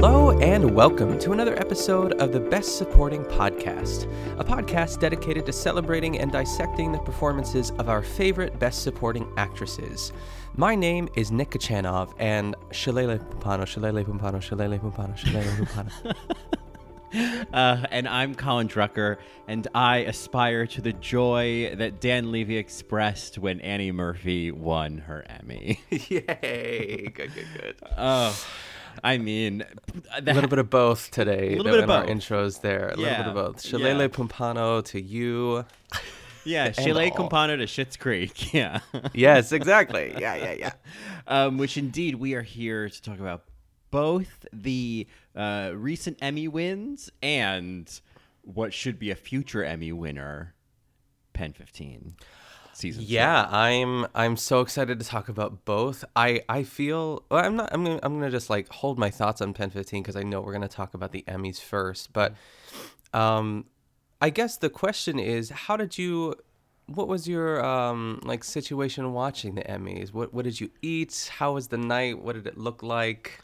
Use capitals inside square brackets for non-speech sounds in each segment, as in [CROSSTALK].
Hello and welcome to another episode of the Best Supporting Podcast, a podcast dedicated to celebrating and dissecting the performances of our favorite Best Supporting actresses. My name is Nick Kachanov, and Shalele Pumpano, Shalele Pumpano, Shalele Pumpano, Shalele Pumpano. [LAUGHS] Uh, and I'm Colin Drucker, and I aspire to the joy that Dan Levy expressed when Annie Murphy won her Emmy. [LAUGHS] Yay! Good, good, good. Oh, I mean, A little bit of both today. A little bit of both. intros there. A little bit of both. yeah. Shalele Pumpano to you. [LAUGHS] yeah, Chalet all. To Schitt's Creek. [LAUGHS] Yeah. Yes, exactly. Yeah, yeah, yeah. [LAUGHS] um, which indeed we are here to talk about both the uh, recent Emmy wins and what should be a future Emmy winner, Pen 15 season. Yeah, I'm I'm so excited to talk about both. I I feel well, I'm not I'm gonna, I'm gonna just like hold my thoughts on Pen 15 because I know we're gonna talk about the Emmys first. But um, I guess the question is, how did you? What was your um like situation watching the Emmys? What what did you eat? How was the night? What did it look like?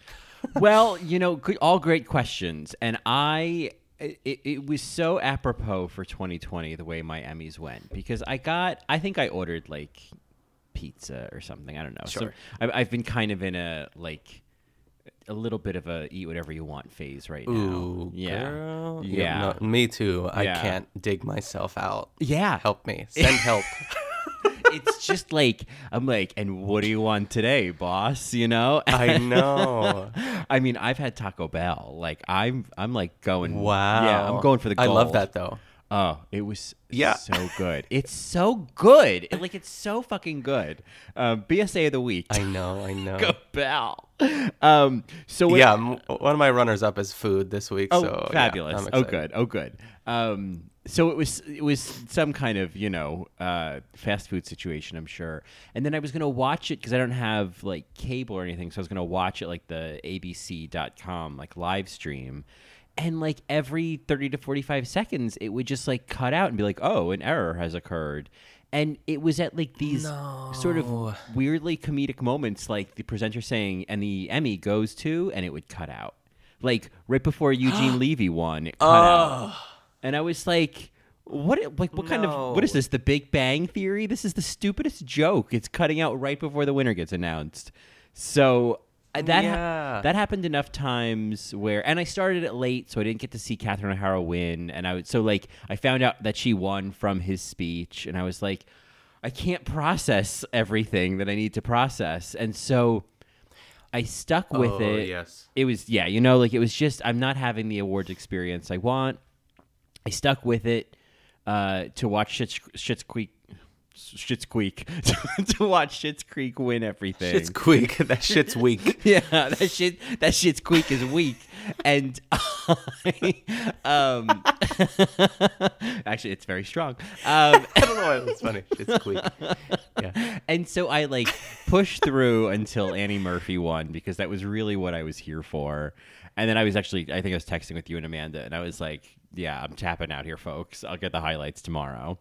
well, you know, all great questions, and I. It, it was so apropos for 2020 the way my Emmys went because I got I think I ordered like pizza or something I don't know. So Sure. I, I've been kind of in a like a little bit of a eat whatever you want phase right now. Ooh, yeah, girl. yeah, no, me too. I Yeah. can't dig myself out. yeah. Help me. Send help. [LAUGHS] [LAUGHS] it's just like I'm like, and what do you want today, boss? You know? [LAUGHS] I know. I mean, I've had Taco Bell. Like I'm, I'm like going. Wow. Yeah, I'm going for the. I love that though. Oh, it was Yeah. so good. It's so good. It- like it's so fucking good. Um, BSA of the week. I know. I know. [LAUGHS] Taco Bell. Um, so what- yeah, one of my runners up is food this week. Oh, so fabulous! I'm oh, good. Oh, good. Um, so it was it was some kind of you know uh, fast food situation, I'm sure. And then I was gonna watch it because I don't have like cable or anything, so I was gonna watch it like the ABC.com like live stream. And like every 30 to 45 seconds, it would just like cut out and be like, oh, an error has occurred. And it was at like these sort of weirdly comedic moments, like the presenter saying, and the Emmy goes to, and it would cut out. Like right before Eugene [GASPS] Levy won, it cut out. And I was like, what like what kind of what is this? The Big Bang Theory? This is the stupidest joke. It's cutting out right before the winner gets announced. So uh, that ha- that happened enough times where and I started it late so I didn't get to see Catherine O'Hara win and I would so like I found out that she won from his speech and I was like I can't process everything that I need to process. And so I stuck with Oh, it. yes. It was yeah, you know, like it was just I'm not having the awards experience I want. I stuck with it uh, to watch Shit's, Shit's Creek. Shit's Creek [LAUGHS] to watch Shit's Creek win everything. Shit's quick. [LAUGHS] that shit's weak. [LAUGHS] yeah, that shit. That shit's Creek is weak, and I, um, actually, it's very strong. Um, I don't know why that's funny. Shit's quick. Yeah. and so I like pushed through until Annie Murphy won because that was really what I was here for. And then I was actually, I think I was texting with you and Amanda, and I was like, "Yeah, I'm tapping out here, folks. I'll get the highlights tomorrow."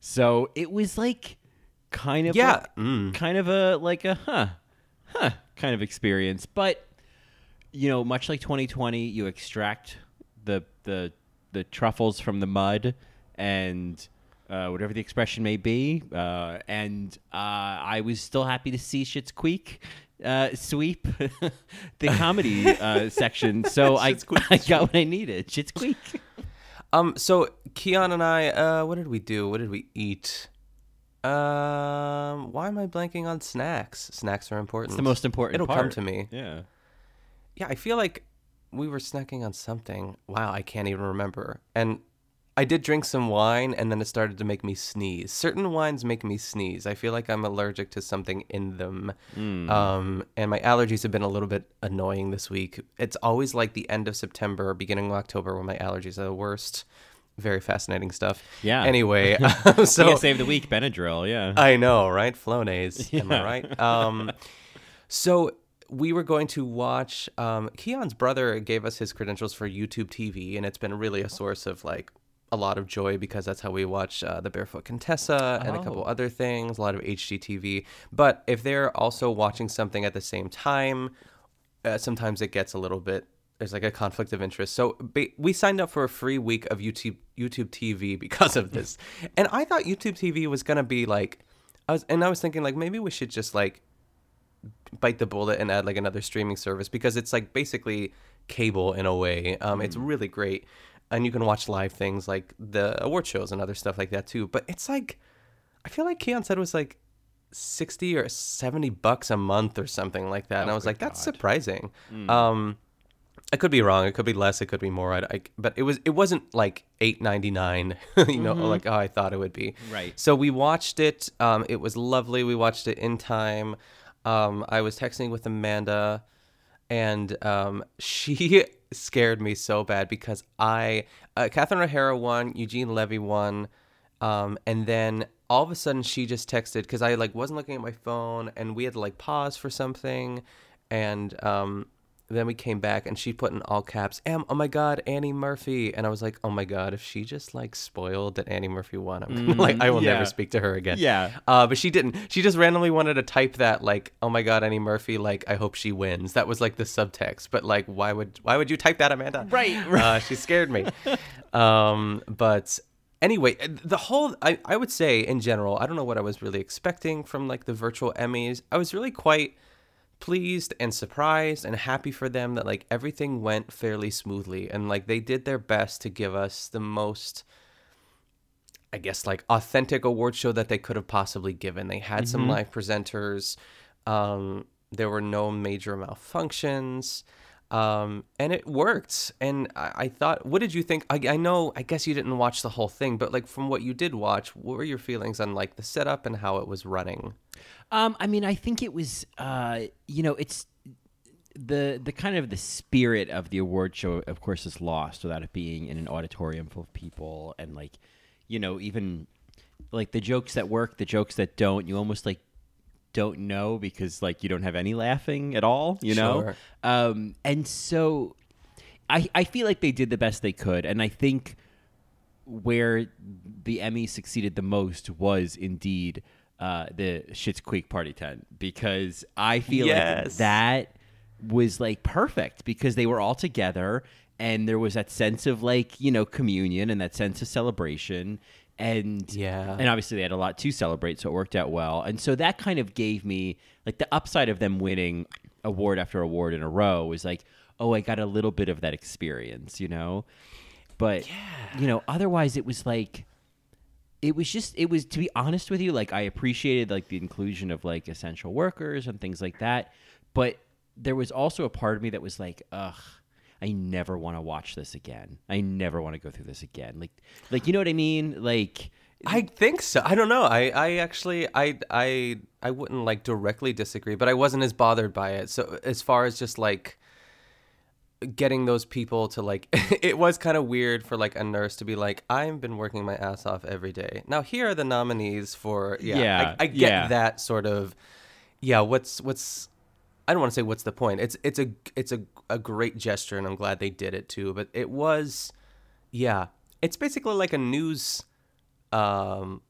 So it was like kind of Yeah, a- mm. kind of a like a huh, huh kind of experience, but you know, much like 2020, you extract the the the truffles from the mud and uh, whatever the expression may be. Uh, and uh, I was still happy to see Schitt's Creek uh, sweep [LAUGHS] the comedy uh, [LAUGHS] section. So I, I got what I needed. Schitt's Creek. [LAUGHS] Um. So Keon and I, uh, what did we do? What did we eat? Um, why am I blanking on snacks? Snacks are important. It's the most important It'll come to me. Yeah. Yeah, I feel like we were snacking on something. Wow, I can't even remember. And I did drink some wine and then it started to make me sneeze. Certain wines make me sneeze. I feel like I'm allergic to something in them. Hmm. Um, and my allergies have been a little bit annoying this week. It's always like the end of September, beginning of October when my allergies are the worst. Very fascinating stuff. Yeah. Anyway, [LAUGHS] [LAUGHS] So so save the week, Benadryl. Yeah. [LAUGHS] I know, right? Flonase. Am I right? Um, so we were going to watch. Um, Keon's brother gave us his credentials for YouTube TV, and it's been really a source of like a lot of joy because that's how we watch uh, the Barefoot Contessa and a couple Oh. other things, a lot of HGTV. But if they're also watching something at the same time, uh, sometimes it gets a little bit there's like a conflict of interest. So ba- we signed up for a free week of YouTube YouTube TV because of this, [LAUGHS] and I thought YouTube TV was gonna be like, I was and I was thinking like maybe we should just like bite the bullet and add like another streaming service because it's like basically cable in a way. Um, It's really great, and you can watch live things like the award shows and other stuff like that too. But it's like, I feel like Keon said it was like. 60 or 70 bucks a month or something like that and i was like that's surprising um I could be wrong. It could be less. It could be more. I, I- but it was. It wasn't like eight ninety nine. [LAUGHS] You know, Mhm. like oh, I thought it would be. Right. So we watched it. Um, it was lovely. We watched it in time. Um, I was texting with Amanda, and um, [LAUGHS] she scared me so bad because I, uh, Catherine O'Hara won, Eugene Levy won, um, and then all of a sudden she just texted because I like wasn't looking at my phone, and we had to like pause for something, and um, then we came back and she put in all caps, Am, oh my God, Annie Murphy. And I was like, oh my God, if she just like spoiled that Annie Murphy won, I'm Mhm, like, I will yeah. never speak to her again. Yeah. Uh, but she didn't. She just randomly wanted to type that like, oh my God, Annie Murphy, like, I hope she wins. That was like the subtext. But like, why would, why would you type that, Amanda? Right, Uh, she scared me. um, but anyway, the whole, I, I would say in general, I don't know what I was really expecting from like the virtual Emmys. I was really quite pleased and surprised and happy for them that like everything went fairly smoothly and like they did their best to give us the most I guess like authentic award show that they could have possibly given. They had some Mhm. live presenters. Um, there were no major malfunctions. Um, and it worked. And I, I thought, what did you think? I, I know, I guess you didn't watch the whole thing, but like from what you did watch, what were your feelings on like the setup and how it was running? Um, I mean, I think it was, uh, you know, it's the the kind of the spirit of the award show. Of course, is lost without it being in an auditorium full of people and like, you know, even like the jokes that work, the jokes that don't. You almost like don't know because like you don't have any laughing at all. You know, Sure. um, and so I I feel like they did the best they could, and I think where the Emmy succeeded the most was indeed uh, the Schitt's Creek party tent because I feel like that was like perfect because they were all together and there was that sense of like you know communion and that sense of celebration. And Yeah. and obviously they had a lot to celebrate so it worked out well. And so that kind of gave me like the upside of them winning award after award in a row was like oh I got a little bit of that experience you know? But you know otherwise it was like it was just it was to be honest with you like i appreciated like the inclusion of like essential workers and things like that but there was also a part of me that was like ugh i never want to watch this again i never want to go through this again like like you know what i mean like I think so. I don't know. I, I actually I I I wouldn't like directly disagree, but I wasn't as bothered by it. So as far as just like getting those people to like [LAUGHS] it was kind of weird for like a nurse to be like I've been working my ass off every day. Now here are the nominees for yeah. Yeah, I, I get yeah. that sort of yeah, what's what's I don't want to say what's the point. It's it's a it's a a great gesture and I'm glad they did it too, but it was yeah. It's basically like a news um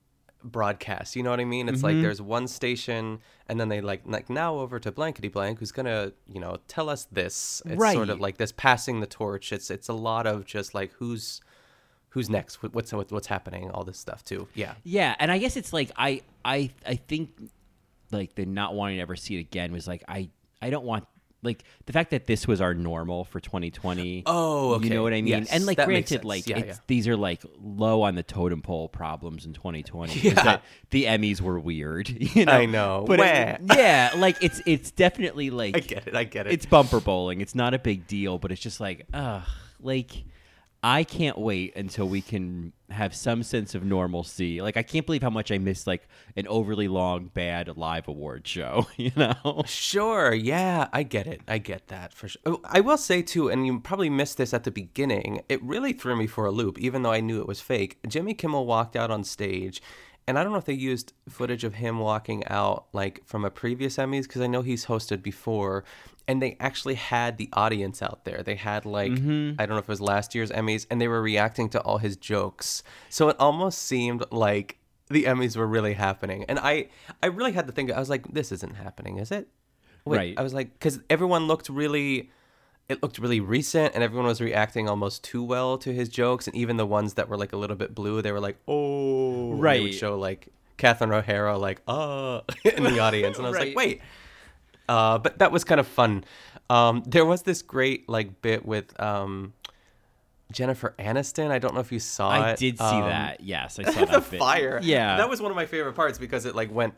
broadcast you know what i mean? It's like Mhm. there's one station and then they like like now over to blankety blank who's gonna you know tell us this. It's sort of like this passing the torch. It's it's a lot of just like who's who's next? What's what's happening? All this stuff too. Yeah. Yeah, and I guess it's like I I I think like the not wanting to ever see it again was like I I don't want like the fact that this was our normal for 2020. Oh, okay. You know what I mean? Yes, and like, granted, like Yeah, it's, yeah. these are like low on the totem pole problems in 2020. [LAUGHS] Yeah. the Emmys were weird. [LAUGHS] You know? I know. but it- [LAUGHS] yeah, like it's it's definitely like I get it. I get it. it's bumper bowling. It's not a big deal, but it's just like, ugh, like I can't wait until we can have some sense of normalcy. Like I can't believe how much I missed like an overly long bad live award show. [LAUGHS] You know? Sure, yeah, I get it. I get that for sure. Oh, I will say too, and you probably missed this at the beginning. It really threw me for a loop, even though I knew it was fake. Jimmy Kimmel walked out on stage, and I don't know if they used footage of him walking out like from a previous Emmys because I know he's hosted before, and they actually had the audience out there. They had like I don't know if it was last year's Emmys, and they were reacting to all his jokes. So it almost seemed like the Emmys were really happening, and I I really had to think. I was like, this isn't happening, is it? Wait, Right. I was like, because everyone looked really, it looked really recent, and everyone was reacting almost too well to his jokes, and even the ones that were like a little bit blue, they were like, oh, and They Right. would show like Catherine O'Hara like, uh, [LAUGHS] in the audience, and I was Right. like, wait. Uh, but that was kind of fun. Um, there was this great like bit with um, Jennifer Aniston. I don't know if you saw I it. I did see Um, that. Yes, I [LAUGHS] saw the that bit. fire. Yeah. that was one of my favorite parts because it like went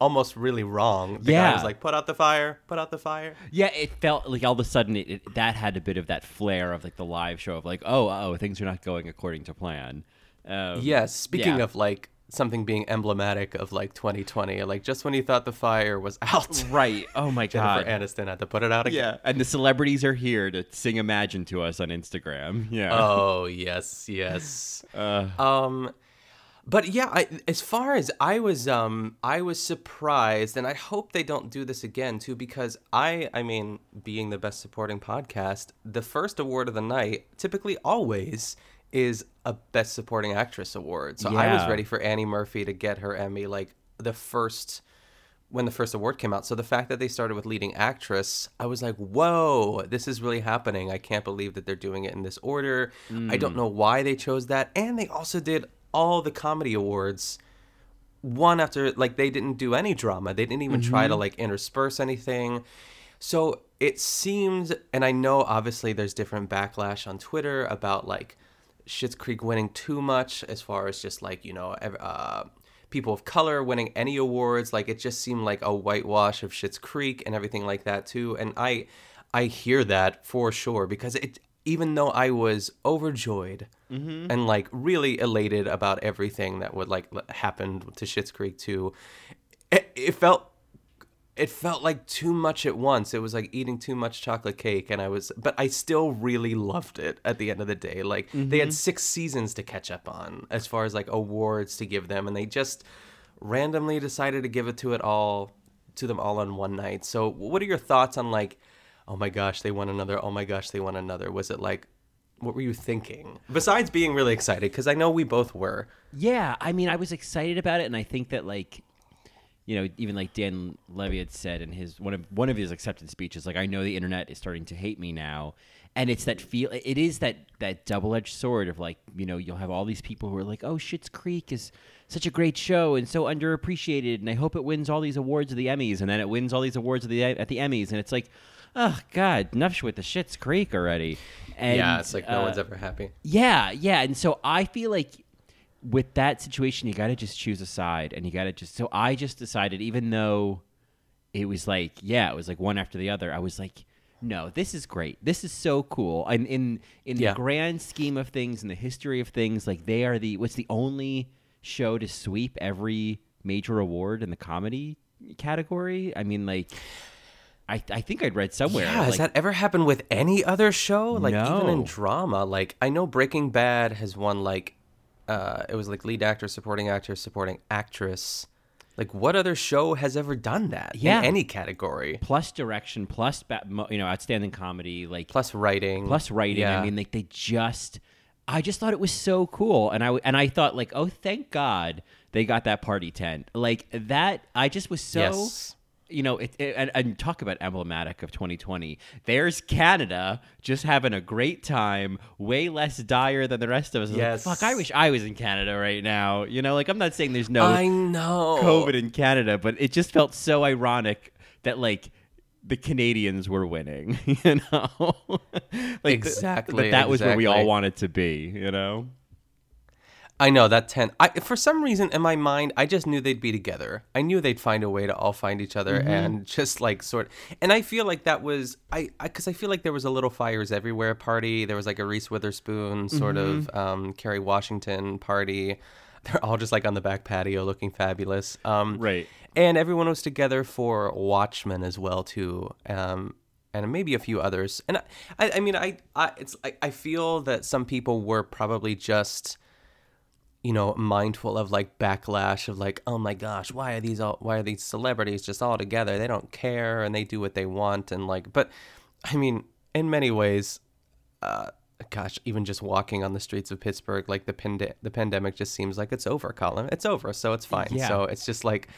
almost really wrong. The guy Yeah. was like, "Put out the fire! Put out the fire!" Yeah, it felt like all of a sudden it, it, that had a bit of that flair of like the live show of like, oh, oh, things are not going according to plan. Um, Yes. Speaking yeah. of like something being emblematic of like 2020, like just when you thought the fire was [LAUGHS] out, right? Oh my Jennifer god. Aniston had to put it out again. Yeah, and the celebrities are here to sing "Imagine" to us on Instagram. Yeah. Oh yes, yes. [LAUGHS] Uh, Um, but yeah, I, as far as I was, um, I was surprised, and I hope they don't do this again too, because I, I mean, being the best supporting podcast, the first award of the night typically always is a best supporting actress award. So I was ready for Annie Murphy to get her Emmy like the first when the first award came out. So the fact that they started with leading actress, I was like, whoa, this is really happening. I can't believe that they're doing it in this order. I don't hmm. know why they chose that. And they also did all the comedy awards one after like they didn't do any drama. They didn't even try to mm-hmm. like intersperse anything. So it seems and I know obviously there's different backlash on Twitter about like Schitt's Creek winning too much as far as just like, you know, uh people of color winning any awards. Like it just seemed like a whitewash of Schitt's Creek and everything like that too. And I I hear that for sure because it even though I was overjoyed and like really elated about everything that would like happen to Schitt's Creek too, it, it felt it felt like too much at once. It was like eating too much chocolate cake, and I was, but I still really loved it at the end of the day. Like they had mm-hmm. six seasons to catch up on as far as like awards to give them, and they just randomly decided to give it to it all to them all on one night. So, what are your thoughts on like, oh my gosh, they won another? Oh my gosh, they won another. Was it like? What were you thinking? Besides being really excited, because I know we both were. Yeah, I mean, I was excited about it, and I think that like, you know, even like Dan Levy had said in his one of one of his acceptance speeches, like, I know the internet is starting to hate me now, and it's that feel. It is that that double edged sword of like, you know, you'll have all these people who are like, oh, Schitt's Creek is such a great show and so underappreciated, and I hope it wins all these awards of the Emmys, and then it wins all these awards of the at the Emmys, and it's like. Oh God! Enough with the Schitt's Creek already. And, yeah, it's like no uh, one's ever happy. yeah, yeah. And so I feel like with that situation, you got to just choose a side and you got to just. So I just decided, even though it was like, yeah, it was like one after the other, I was like, no, this is great. This is so cool. And in, in Yeah. the grand scheme of things, in the history of things, like they are the, what's the only show to sweep every major award in the comedy category? I mean, like. I, I think I'd read somewhere. Yeah, has that ever happened with any other show? Like even in drama, like I know Breaking Bad has won like uh it was like lead actor, supporting actor, supporting actress. Like what other show has ever done that Yeah. in any category? plus direction, plus ba- you know outstanding comedy, like Plus writing. plus writing. Yeah. I mean, like they just. I just thought it was so cool, and I and I thought like, oh, thank God they got that party tent. Like that, I just was so. Yes. You know, it, it- and, and talk about emblematic of 2020. There's Canada just having a great time, way less dire than the rest of us. Was like, Yes. Fuck, I wish I was in Canada right now. You know, like I'm not saying there's no I know. COVID in Canada, but it just felt so ironic that like the Canadians were winning, [LAUGHS] you know? [LAUGHS] like Exactly, That, that was where we all wanted to be, you know? I know that ten. I for some reason in my mind, I just knew they'd be together. I knew they'd find a way to all find each other Mm-hmm. and [LAUGHS] just like sort. And I feel like that was I because I, feel like there was a little fires everywhere party. There was like a Reese Witherspoon sort of Mm-hmm. um, Kerry Washington party. [LAUGHS] They're all just like on the back patio looking fabulous. Um, Right. And everyone was together for Watchmen as well too. Um, and maybe a few others. And I, I, I mean, I, I, it's, I, I feel that some people were probably just you know mindful of like backlash of like oh my gosh why are these all why are these celebrities just all together? They don't care and they do what they want and like but i mean in many ways uh gosh even just walking on the streets of pittsburgh like the pande- the pandemic just seems like it's over colin. It's over so it's fine. Yeah. so it's just like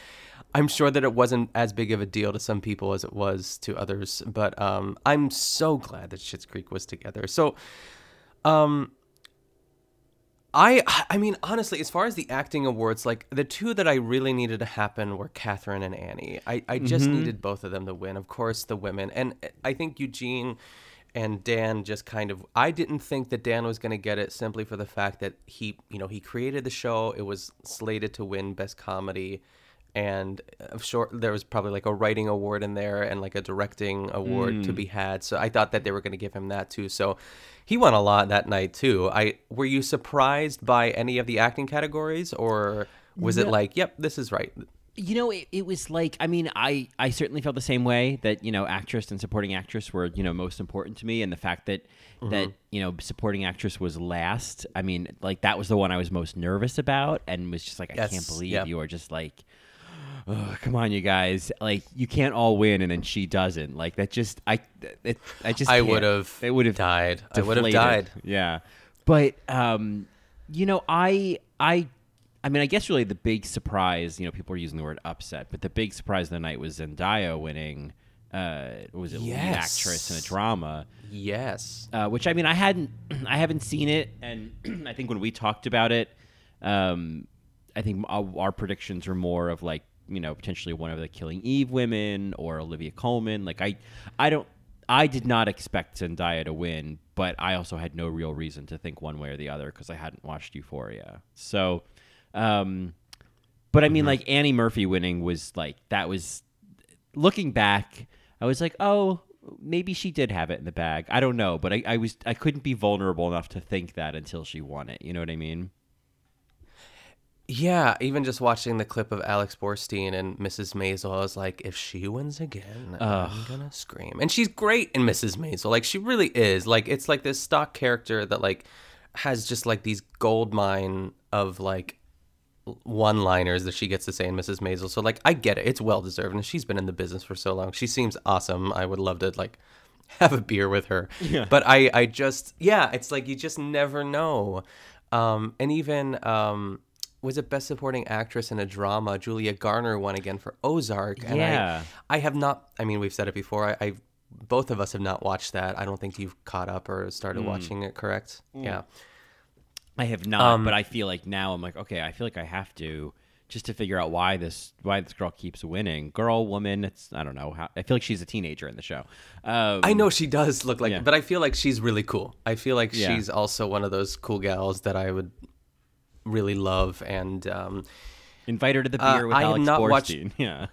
i'm sure that it wasn't as big of a deal to some people as it was to others but um i'm so glad that Schitt's creek was together. So um I [SIGHS] I mean honestly, as far as the acting awards, like the two that I really needed to happen were Catherine and Annie. I, I just mm-hmm. needed both of them to win. Of course, the women, and eh, I think Eugene and Dan just kind of. I didn't think that Dan was going to get it simply for the fact that he, you know, he created the show. It was slated to win best comedy. And of short, there was probably like a writing award in there and like a directing award to be hmm. had. So I thought that they were going to give him that too. So he won a lot that night too. I were you surprised by any of the acting categories, or was it like, yep, this is right? You know, it, it was like I mean, I I certainly felt the same way that you know, actress and supporting actress were you know most important to me, and the fact that mm-hmm. that you know supporting actress was last. I mean, like that was the one I was most nervous about, and was just like, I Yes, can't believe yep. you are just like. "Ugh, come on, you guys! Like you can't all win, and then she doesn't. Like that. Just I, it, I just. I would have. It would have died. I would have died. Yeah, but um, you know, I I I mean, I guess really the big surprise, you know, people are using the word upset, but the big surprise of the night was Zendaya winning. Uh, was it lead actress in a drama? Yes. Uh, which I mean, I hadn't, [CLEARS THROAT] I haven't seen it, and [CLEARS THROAT] I think when we talked about it, um, I think our, our predictions were more of like, you know, potentially one of the Killing Eve women or Olivia Colman. Like, I, I don't, I did not expect Zendaya to win, but I also had no real reason to think one way or the other because I hadn't watched Euphoria. So, um, but I mean, Mm-hmm. like Annie Murphy winning was like that was looking back. I was like, oh, maybe she did have it in the bag. I don't know, but I, I was I couldn't be vulnerable enough to think that until she won it. You know what I mean? Yeah, even just watching the clip of Alex Borstein and Mrs. Maisel, I was like, if she wins again, I'm gonna scream. And she's great in Mrs. Maisel. Like she really is. Like it's like this stock character that like has just like these gold mine of like one liners that she gets to say in Mrs. Maisel. So like I get it. It's well deserved. And she's been in the business for so long. She seems awesome. I would love to like [LAUGHS] have a beer with her. Yeah. But I I just yeah, it's like you just never know. Um and even um was a best supporting actress in a drama? Julia Garner won again for Ozark. And Yeah. I, I have not I mean we've said it before. I, I both of us have not watched that. I don't think you've caught up or started watching it, correct? Yeah. I have not, Um, but I feel like now I'm like, okay, I feel like I have to just to figure out why this why this girl keeps winning. Girl, woman, it's I don't know how. I feel like she's a teenager in the show. Um, I know she does look like, Yeah. but I feel like she's really cool. I feel like Yeah. she's also one of those cool gals that I would really love. And um, invite her to the Uh, beer with I Alex not watched- [LAUGHS] Yeah.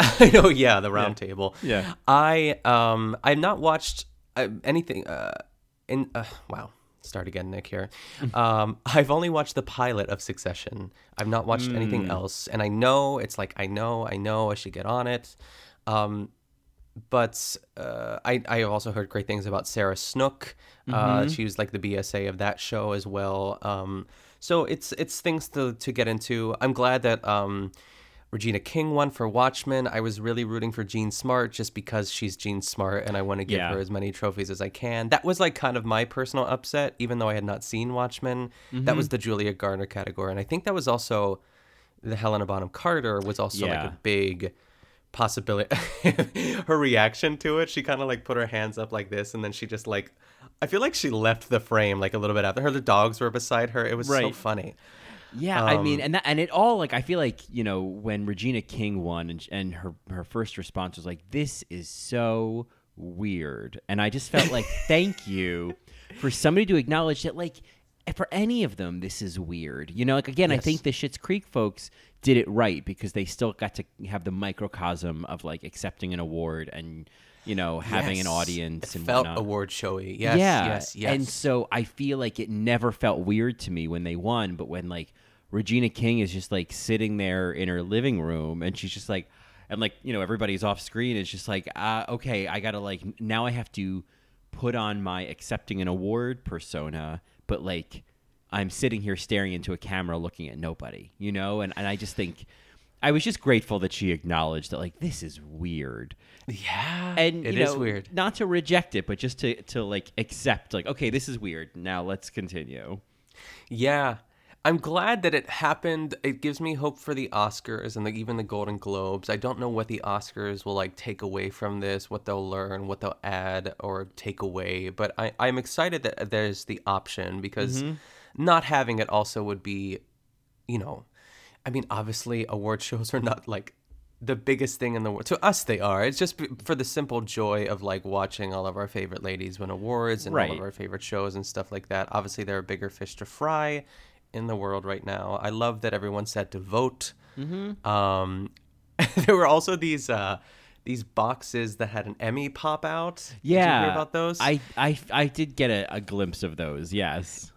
I [LAUGHS] know, yeah, the round table. Yeah. I um, I've not watched uh, anything. Uh, in uh, wow, start again, Nick. Here, [LAUGHS] um, I've only watched the pilot of Succession. I've not watched anything else, and I know it's like I know, I know, I should get on it. Um, but uh, I I also heard great things about Sarah Snook. Uh, she was like the BSA of that show as well. Um, so it's it's things to to get into. I'm glad that um, Regina King won for Watchmen. I was really rooting for Jean Smart just because she's Jean Smart, and I want to give Yeah. her as many trophies as I can. That was like kind of my personal upset, even though I had not seen Watchmen. That was the Julia Garner category, and I think that was also the Helena Bonham Carter was also Yeah. like a big possibility. [LAUGHS] her reaction to it, she kind of like put her hands up like this, and then she just like, I feel like she left the frame like a little bit after her. The dogs were beside her. It was so funny. Yeah, I Um, mean, and that, and it all like I feel like you know when Regina King won and and her her first response was like, "This is so weird," and I just felt like, [LAUGHS] thank you for somebody to acknowledge that like for any of them this is weird. You know, like again, I think the Schitt's Creek folks did it right because they still got to have the microcosm of like accepting an award and you know having an audience It and felt whatnot. award showy. Yes, yeah. yes, yes. And so I feel like it never felt weird to me when they won, but when like Regina King is just like sitting there in her living room and she's just like and like, you know, everybody's off screen it's just like, uh, okay, I got to like now I have to put on my accepting an award persona, but like I'm sitting here staring into a camera looking at nobody, you know? And and I just think I was just grateful that she acknowledged that like this is weird. yeah, And it you is know, weird. Not to reject it, but just to to like accept like okay, this is weird. Now let's continue. Yeah. I'm glad that it happened. It gives me hope for the Oscars and the, even the Golden Globes. I don't know what the Oscars will like take away from this, what they'll learn, what they'll add or take away. But I, I'm excited that uh, there's the option because mm-hmm. not having it also would be, you know, I mean, obviously award shows are not like the biggest thing in the world. To us, they are. It's just for the simple joy of like watching all of our favorite ladies win awards and all of our favorite shows and stuff like that. Obviously, there are bigger fish to fry in the world right now. I love that everyone's set to vote. Mm-hmm. Um, [LAUGHS] there were also these uh, these boxes that had an Emmy pop out. Did Yeah, you hear about those? I I I did get a, a glimpse of those. Yes.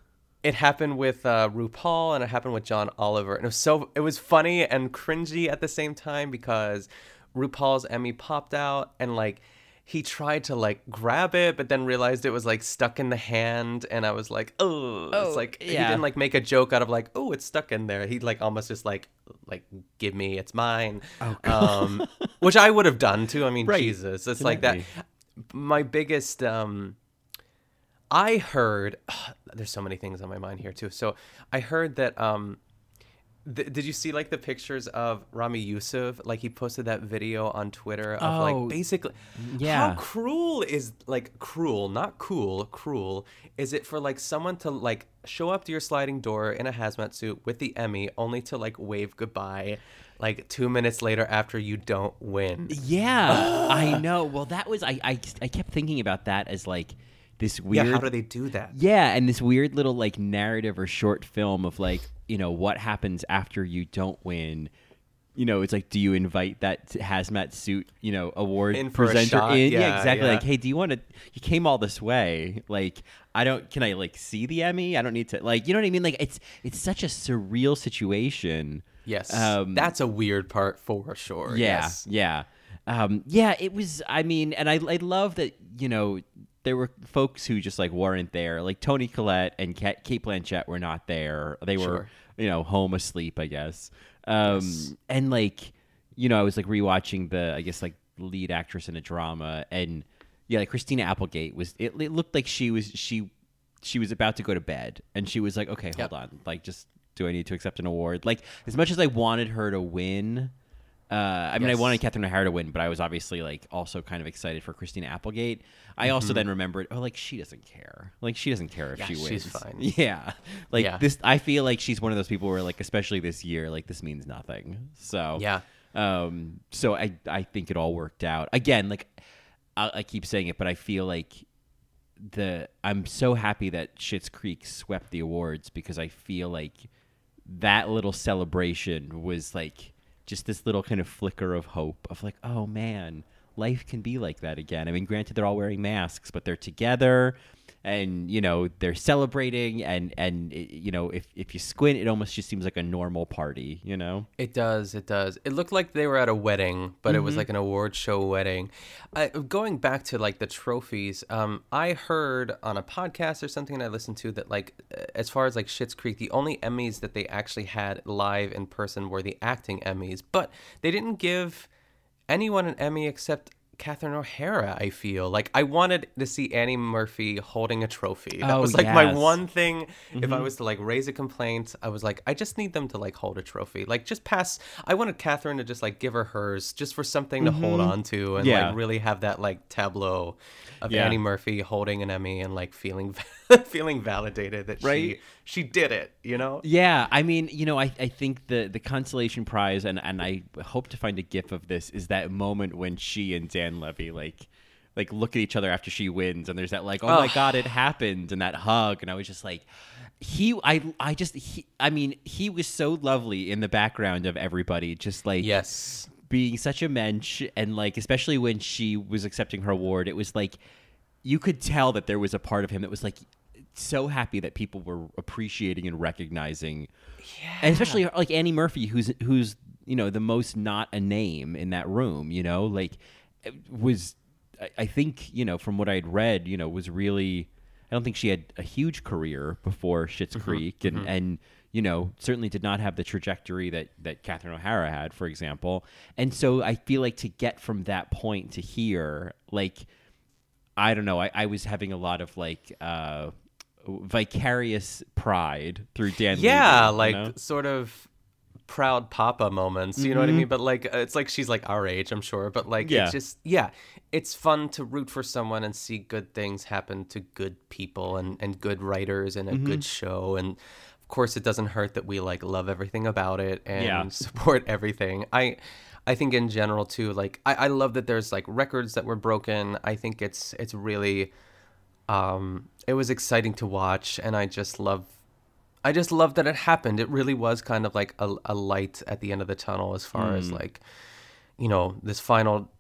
It happened with uh, RuPaul and it happened with John Oliver. And it was so it was funny and cringy at the same time because RuPaul's Emmy popped out and like he tried to like grab it but then realized it was like stuck in the hand and I was like, oh, Oh, it's like he didn't like make a joke out of like, oh, it's stuck in there. He like almost just like like give me, it's mine. Oh, um, which I would have done too. I mean, Right. Jesus, it's like that. My biggest um I heard [SIGHS] there's so many things on my mind here too. So I heard that um th- did you see like the pictures of Ramy Youssef? Like he posted that video on Twitter of Oh, like basically yeah. how cruel is like cruel, not cool, cruel is it for like someone to like show up to your sliding door in a hazmat suit with the Emmy only to like wave goodbye like 2 minutes later after you don't win. Yeah, I [GASPS] know. Well, that was I, I I kept thinking about that as like this weird Yeah, how do they do that? Yeah, and this weird little like narrative or short film of like, you know, what happens after you don't win. You know, it's like, do you invite that hazmat suit, you know, award In presenter shot? in? Yeah, exactly. yeah. Like, hey, do you want to? You came all this way. Like, I don't. Can I like see the Emmy? I don't need to. Like, you know what I mean? Like, it's it's such a surreal situation. Yes. Um, that's a weird part for sure. Yeah, Yes. yeah, um, yeah. It was. I mean, and I I love that you know there were folks who just like weren't there. Like Toni Collette and Kate, Blanchett were not there. They were Sure. you know home asleep, I guess. Um, And like you know, I was like rewatching the I guess like lead actress in a drama, and yeah, like Christina Applegate was. It, it looked like she was she she was about to go to bed, and she was like, okay, hold Yep. on, like just. Do I need to accept an award? Like as much as I wanted her to win, uh, I mean, I wanted Catherine O'Hara to win, but I was obviously like also kind of excited for Christina Applegate. I also then remembered, oh, like she doesn't care. Like she doesn't care if Mm-hmm. Yeah, she wins. she's fine. [LAUGHS] Yeah, like Yeah. this. I feel like she's one of those people where, like, especially this year, like this means nothing. So Yeah. Um. So I I think it all worked out. Again, like I, I keep saying it, but I feel like the I'm so happy that Schitt's Creek swept the awards because I feel like that little celebration was like just this little kind of flicker of hope of like, oh man, life can be like that again. I mean, granted they're all wearing masks, but they're together and you know they're celebrating and and it- you know if if you squint it almost just seems like a normal party you know It does. It does. It looked like they were at a wedding, but it Mm-hmm. was like an award show wedding. I, going back to like the trophies, um, I heard on a podcast or something I listened to that like uh, as far as like Schitt's Creek, the only Emmys that they actually had live in person were the acting Emmys, but they didn't give anyone an Emmy except Catherine O'Hara. I feel like I wanted to see Annie Murphy holding a trophy. That Oh, was like my one thing. If Mm-hmm. I was to like raise a complaint, I was like, I just need them to like hold a trophy. Like just pass. I wanted Catherine to just like give her hers, just for something to hold on to, and Mm-hmm. Yeah. like really have that like tableau of Yeah. Annie Murphy holding an Emmy and like feeling [LAUGHS] [LAUGHS] feeling validated that Right? she she did it. You know? Yeah, I mean, you know, I, I think the the consolation prize, and, and I hope to find a gif of this, is that moment when she and Dan Levy like like look at each other after she wins, and there's that like, oh, my god, it happened, and that hug, and I was just like, he, I, I just, he, I mean, he was so lovely in the background of everybody, just like Yes. being such a mensch, and like especially when she was accepting her award, it was like you could tell that there was a part of him that was like so happy that people were appreciating and recognizing. And especially like Annie Murphy who's who's you know the most not a name in that room you know? Like was I- I think you know from what I'd read you know was really I don't think she had a huge career before Schitt's Creek. And mhm. and you know certainly did not have the trajectory that that Catherine O'Hara had for example. And so I feel like to get from that point to here like I don't know. I, I was having a lot of like uh, vicarious pride through Dan. yeah, Levy, you like know? sort of proud papa moments. You know what I Mhm. mean? But like, uh, it's like she's like our age, I'm sure. But like, Yeah. it's just yeah, it's fun to root for someone and see good things happen to good people and and good writers and a Mhm. good show. And of course, it doesn't hurt that we like love everything about it and Yeah. [LAUGHS] support everything. I. I think in general too, like I, I love that there's like records that were broken. I think it's it's really um it was exciting to watch and I just love I just love that it happened. It really was kind of like a, a light at the end of the tunnel as far as Mm. like, you know, this final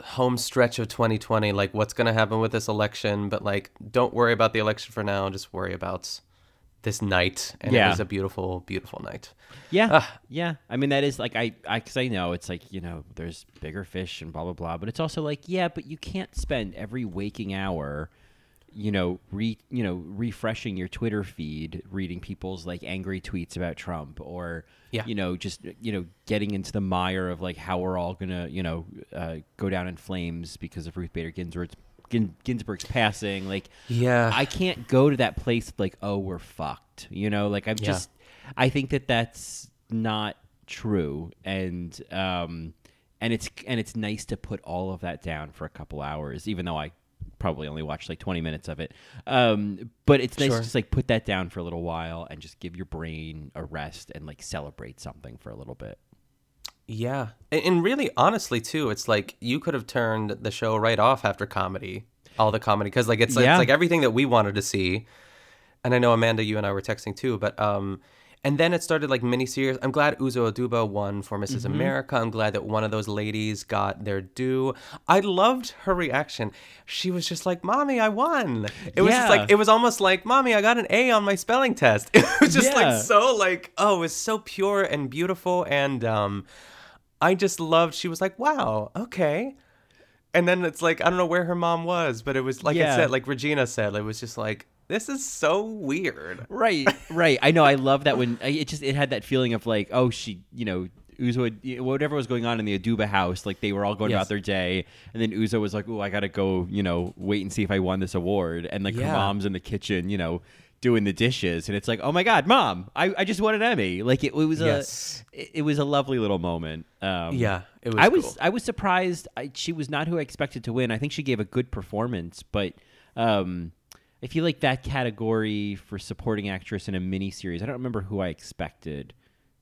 home stretch of 2020. Like, what's going to happen with this election? But like, don't worry about the election for now. Just worry about this night. And it was a beautiful, beautiful night. Yeah, Ah. yeah. I mean, that is like I, I, because I know it's like you know, there's bigger fish and blah blah blah. But it's also like, yeah, but you can't spend every waking hour, you know, re, you know, refreshing your Twitter feed, reading people's like angry tweets about Trump, or Yeah. you know, just you know, getting into the mire of like how we're all gonna, you know, uh, go down in flames because of Ruth Bader Ginsburg's. Gin- Ginsburg's passing, like, Yeah. I can't go to that place like, oh, we're fucked, you know, like I'm Yeah. just, I think that that's not true, and um, and it's and it's nice to put all of that down for a couple hours, even though I probably only watched like 20 minutes of it. Um, but it's nice Sure. to just like put that down for a little while and just give your brain a rest and like celebrate something for a little bit. Yeah. And, really, honestly, too, it's like you could have turned the show right off after comedy, all the comedy, because like it's, Yeah. it's like everything that we wanted to see. And I know Amanda, you and I were texting too, but um, and then it started like miniseries. I'm glad Uzo Aduba won for missus Mhm. America. I'm glad that one of those ladies got their due. I loved her reaction. She was just like, "Mommy, I won." It was just like it was almost like, "Mommy, I got an A on my spelling test." [LAUGHS] It was just Yeah. like so like oh, it was so pure and beautiful and um I just loved she was like, "Wow, okay." And then it's like I don't know where her mom was, but it was like Yeah. it said like Regina said, it was just like this is so weird. Right, right. I know. I love that when it just it had that feeling of like, oh, she, you know, Uzo, whatever was going on in the Aduba house, like they were all going Yes. about their day, and then Uzo was like, oh, I gotta go, you know, wait and see if I won this award, and like her mom's in the kitchen, you know, doing the dishes, and it's like, oh my god, mom, I, I just won an Emmy. Like it, it was Yes. a, it, it was a lovely little moment. Um, Yeah, it was I was cool. I was surprised. I, she was not who I expected to win. I think she gave a good performance, but um, I feel like that category for supporting actress in a miniseries. I don't remember who I expected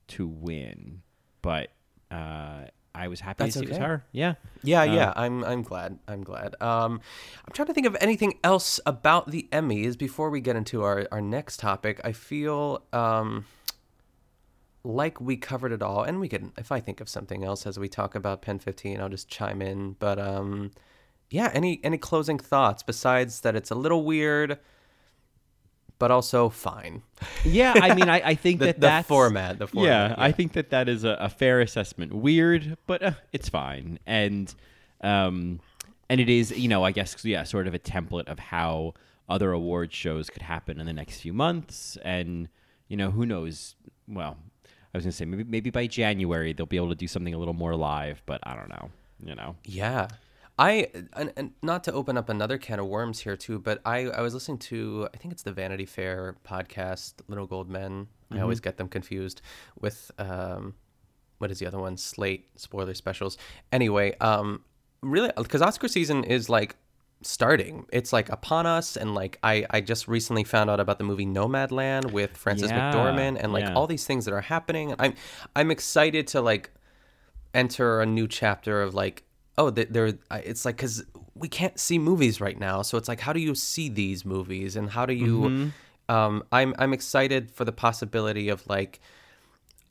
to win, but uh, I was happy That's to see it was her. Yeah, Yeah, Um, yeah, I'm I'm glad. I'm glad. Um, I'm trying to think of anything else about the Emmys before we get into our, our next topic. I feel um, like we covered it all, and we can. If I think of something else as we talk about Pen 15, I'll just chime in. But um, yeah, any any closing thoughts besides that it's a little weird, but also fine. Yeah, I mean, I, I [LAUGHS] think The- that the that's format, the format. Yeah, format, I think that that is a, a fair assessment. Weird, but uh, it's fine, and um, and it is, you know, I guess, yeah, sort of a template of how other award shows could happen in the next few months, and you know, who knows? Well, I was gonna say maybe maybe by January they'll be able to do something a little more live, but I don't know. You know, Yeah. I and, and not to open up another can of worms here too, but I I was listening to I think it's the Vanity Fair podcast, Little Gold Men. I always get them confused with um what is the other one? Slate spoiler specials. Anyway, um really because Oscar season is like starting. It's like upon us, and like I I just recently found out about the movie Nomadland with Frances Yeah, McDormand, and like yeah. all these things that are happening. I'm I'm excited to like enter a new chapter of like oh th- there it's like because we can't see movies right now so it's like how do you see these movies and how do you Mm-hmm. um i'm i'm excited for the possibility of like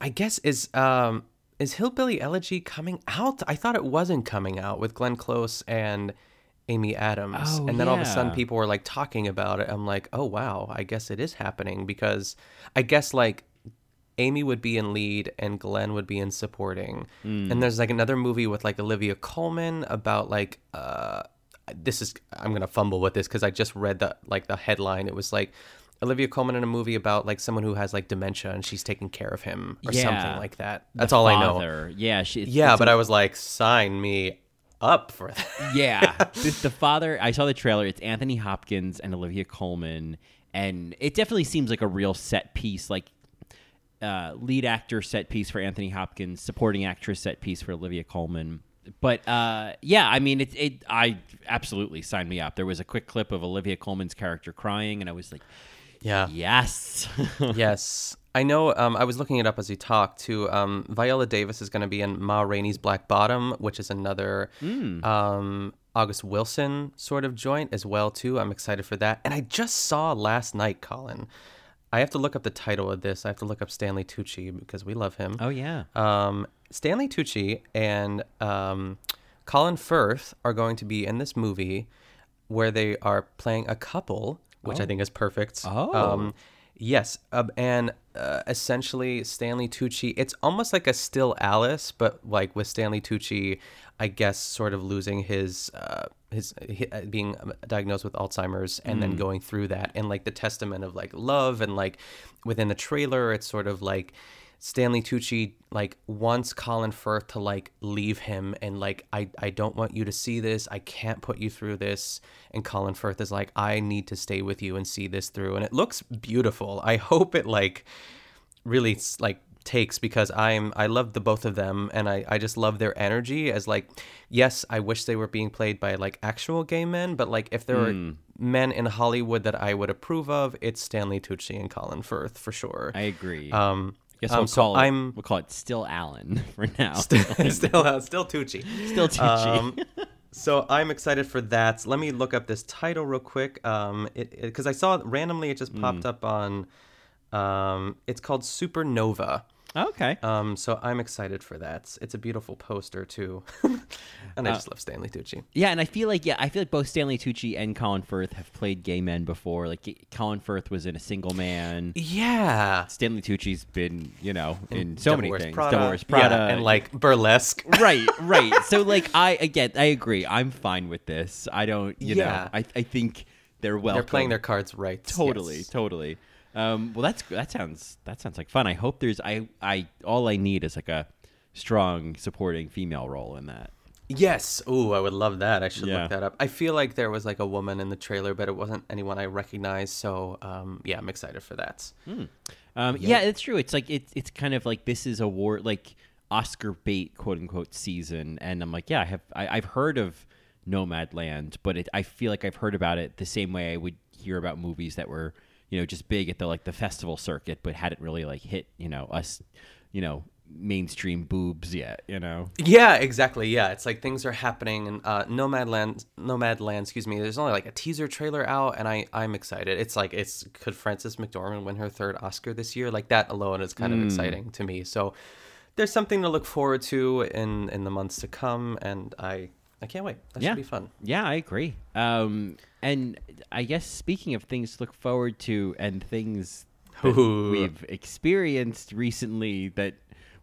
i guess is um is hillbilly elegy coming out? I thought it wasn't coming out with glenn close and amy adams. Oh, and then all of a sudden people were like talking about it. I'm like oh wow i guess it is happening because i guess like Amy would be in lead and Glenn would be in supporting. Hmm. And there's like another movie with like Olivia Colman about like uh this is I'm gonna fumble with this because I just read the like the headline. It was like Olivia Colman in a movie about like someone who has like dementia and she's taking care of him or Yeah. something like that. That's all I know. Yeah, she, Yeah, but a- I was like, sign me up for that. yeah, [LAUGHS] the, the father. I saw the trailer. It's Anthony Hopkins and Olivia Colman, and it definitely seems like a real set piece, like uh, lead actor set piece for Anthony Hopkins, supporting actress set piece for Olivia Colman. But uh, yeah, I mean, it, it. I absolutely signed me up. There was a quick clip of Olivia Colman's character crying, and I was like, Yeah. yes, [LAUGHS] yes. I know. Um, I was looking it up as you talked To Um, Viola Davis is going to be in Ma Rainey's Black Bottom, which is another um, August Wilson sort of joint as well too. I'm excited for that. And I just saw last night, Colin. I have to look up the title of this. I have to look up Stanley Tucci because we love him. Oh, yeah. Um, Stanley Tucci and um, Colin Firth are going to be in this movie where they are playing a couple, which I Oh. think is perfect. Oh. Um, yes, uh, and uh, essentially Stanley Tucci. It's almost like a still Alice, but like with Stanley Tucci, I guess, sort of losing his uh, his hi- uh, being diagnosed with Alzheimer's and then Mm. going through that, and like the testament of like love and like within the trailer, it's sort of like. Stanley Tucci like wants Colin Firth to like leave him and like I I don't want you to see this. I can't put you through this. And Colin Firth is like I need to stay with you and see this through. And it looks beautiful. I hope it like really like takes because I'm I love the both of them and I I just love their energy as like yes, I wish they were being played by like actual gay men, but like if there were Mm. men in Hollywood that I would approve of, it's Stanley Tucci and Colin Firth for sure. I agree. Um Guess um, we'll so call I'm. We'll call it still Allen [LAUGHS] for now. still [LAUGHS] still, uh, still Tucci. Still Tucci. [LAUGHS] so I'm excited for that. Let me look up this title real quick. Um, it because I saw it randomly, it just popped Mm. up on. Um, it's called Supernova. Okay. Um, so I'm excited for that. It's a beautiful poster too, [LAUGHS] and I Uh, just love Stanley Tucci. Yeah, and I feel like yeah, I feel like both Stanley Tucci and Colin Firth have played gay men before. Like Colin Firth was in A Single Man. Yeah. Stanley Tucci's been, you know, in In so many Wears things. Prada. Wears Yeah, and, like, burlesque. [LAUGHS] right, [LAUGHS] right. So like I again, I agree. I'm fine with this. I don't, you Yeah. know, I I think they're well. They're playing their cards right. Totally, yes. totally. Um, well, that's that sounds that sounds like fun. I hope there's I I all I need is like a strong supporting female role in that. Yes. Oh, I would love that. I should Yeah. look that up. I feel like there was like a woman in the trailer, but it wasn't anyone I recognized. So, um, yeah, I'm excited for that. Um, yeah. Yeah. it's true. It's like it's it's kind of like this is a war like Oscar bait quote unquote season, and I'm like, yeah, I have I, I've heard of Nomadland, but it, I feel like I've heard about it the same way I would hear about movies that were you know just big at the like the festival circuit, but hadn't really like hit you know us you know mainstream boobs yet. You know. Yeah, exactly. Yeah, it's like things are happening, and uh, Nomad Land Nomad Land, excuse me. There's only like a teaser trailer out, and I I'm excited. It's like it's could Frances McDormand win her third Oscar this year? Like that alone is kind of Mm. exciting to me. So there's something to look forward to in in the months to come, and I I can't wait. That yeah. should be fun. Yeah, I agree. Um, and I guess speaking of things to look forward to and things that Ooh. we've experienced recently that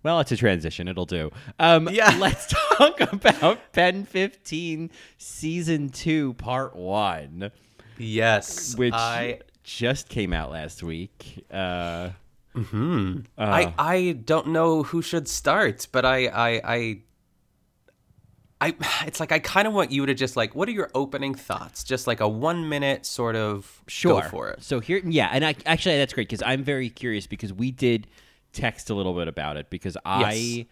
well, it's a transition. It'll do. Um, Yeah. [LAUGHS] Let's talk about Pen 15 Season 2, Part 1. Yes, Which I- just came out last week. Uh, Hmm. uh, I I don't know who should start, but I I I. I, [SIGHS] it's like I kind of want you to just like, what are your opening thoughts? Just like a one minute sort of Sure. go for it. So here, yeah, and I, actually that's great because I'm very curious because we did text a little bit about it because I Yes.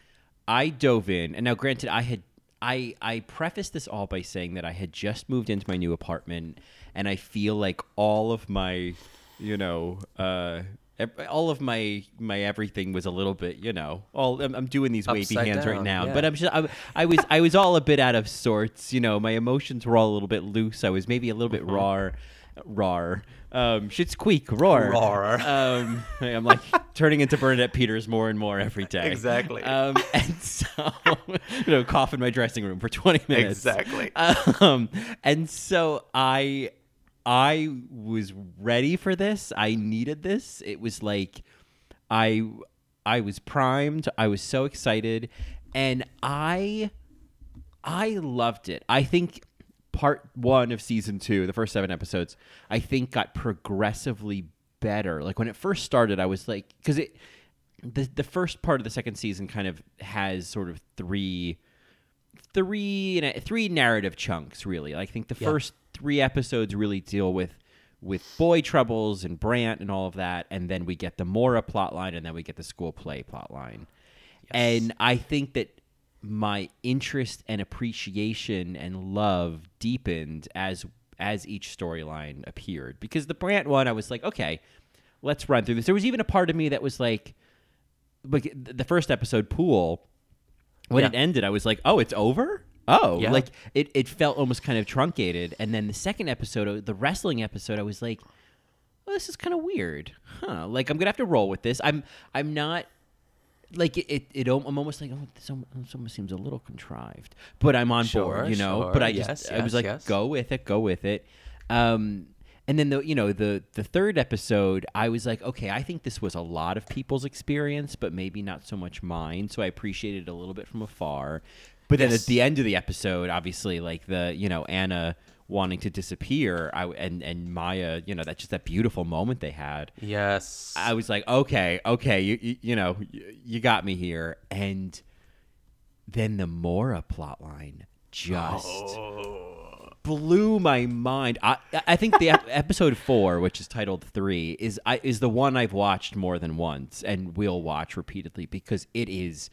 I dove in and now granted I had I I preface this all by saying that I had just moved into my new apartment, and I feel like all of my, you know, uh, all of my my everything was a little bit, you know, all I'm, I'm doing these wavy hands right now, yeah. but I'm just I, I was I was all a bit out of sorts, you know, my emotions were all a little bit loose. I was maybe a little bit raw, raw. Um, Schitt's Creek, roar. Roar. Um, I'm like turning into Bernadette Peters more and more every day. Exactly. Um, and so, you know, cough in my dressing room for 20 minutes. Exactly. Um, and so I, I was ready for this. I needed this. It was like, I, I was primed. I was so excited, and I, I loved it. I think part one of season two, the first seven episodes, I think got progressively better. Like when it first started, I was like, because it, the the first part of the second season kind of has sort of three, three and three narrative chunks. Really, I think the Yeah. first three episodes really deal with with boy troubles and Brandt and all of that, and then we get the Maura plotline, and then we get the school play plotline. And I think that my interest and appreciation and love deepened as as each storyline appeared. Because the Brandt one, I was like, okay, let's run through this. There was even a part of me that was like, like the first episode, Pool, when Yeah. it ended, I was like, oh, it's over. Oh, Yeah. like it, it felt almost kind of truncated. And then the second episode, the wrestling episode, I was like, well, this is kind of weird, huh? Like I'm gonna have to roll with this. I'm I'm not like it. It, it I'm almost like oh, this almost, seems a little contrived, but I'm on Sure, board, you know. sure. But I just Yes, I was yes, like, yes. go with it, go with it. Um, and then the you know the the third episode, I was like, okay, I think this was a lot of people's experience, but maybe not so much mine. So I appreciated it a little bit from afar. But then Yes. at the end of the episode, obviously, like the you know Anna wanting to disappear, I and and Maya, you know, that's just that beautiful moment they had. Yes. I was like, okay, okay, you you, you know, you, you got me here, and then the Maura plotline just oh. blew my mind. I I think the ep- [LAUGHS] episode four, which is titled three, is I is the one I've watched more than once and will watch repeatedly because it is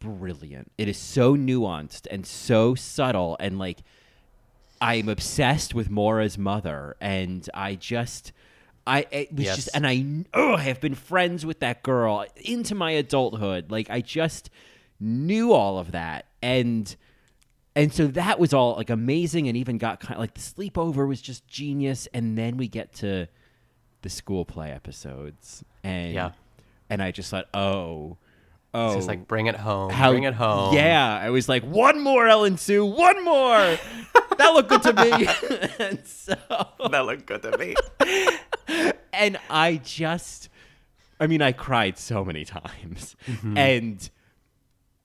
brilliant. It is so nuanced and so subtle and like I'm obsessed with Maura's mother and I just I it was Yes. just and I oh I have been friends with that girl into my adulthood. Like I just knew all of that and and so that was all like amazing and even got kind of like the sleepover was just genius and then we get to the school play episodes and Yeah. and I just thought oh oh It's just like bring it home. how- bring it home. Yeah, I was like, one more, Ellen Sue, one more. [LAUGHS] that looked good to me. [LAUGHS] and so, that looked good to me. [LAUGHS] and I just, I mean, I cried so many times, mm-hmm. and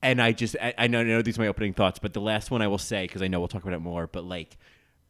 and I just, I, I know, I know these are my opening thoughts, but the last one I will say because I know we'll talk about it more, but like.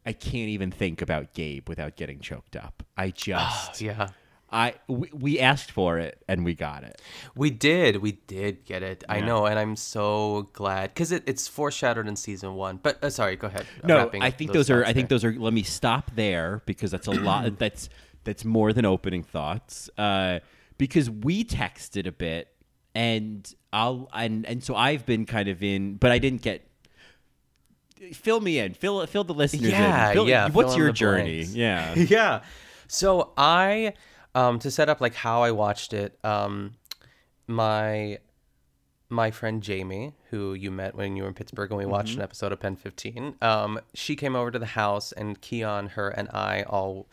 I can't even think about Gabe without getting choked up. I ah, just, yeah. I we, we asked for it and we got it. We did. We did get it. I know, and I'm so glad because it, it's foreshadowed in season one. But uh, sorry, go ahead. No, I think those, are. thoughts I think those are. Let me stop there because that's a lot. [CLEARS THROAT] that's that's more than opening thoughts. Uh, because we texted a bit, and I'll and and so I've been kind of in, but I didn't get. Fill me in. Fill fill the listeners Yeah, in. Fill, yeah, What's your journey? blanks. Yeah. [LAUGHS] yeah. So I, um, to set up like how I watched it, um, my my friend Jamie, who you met when you were in Pittsburgh and we watched an episode of Pen 15, um, she came over to the house and Keon, her, and I all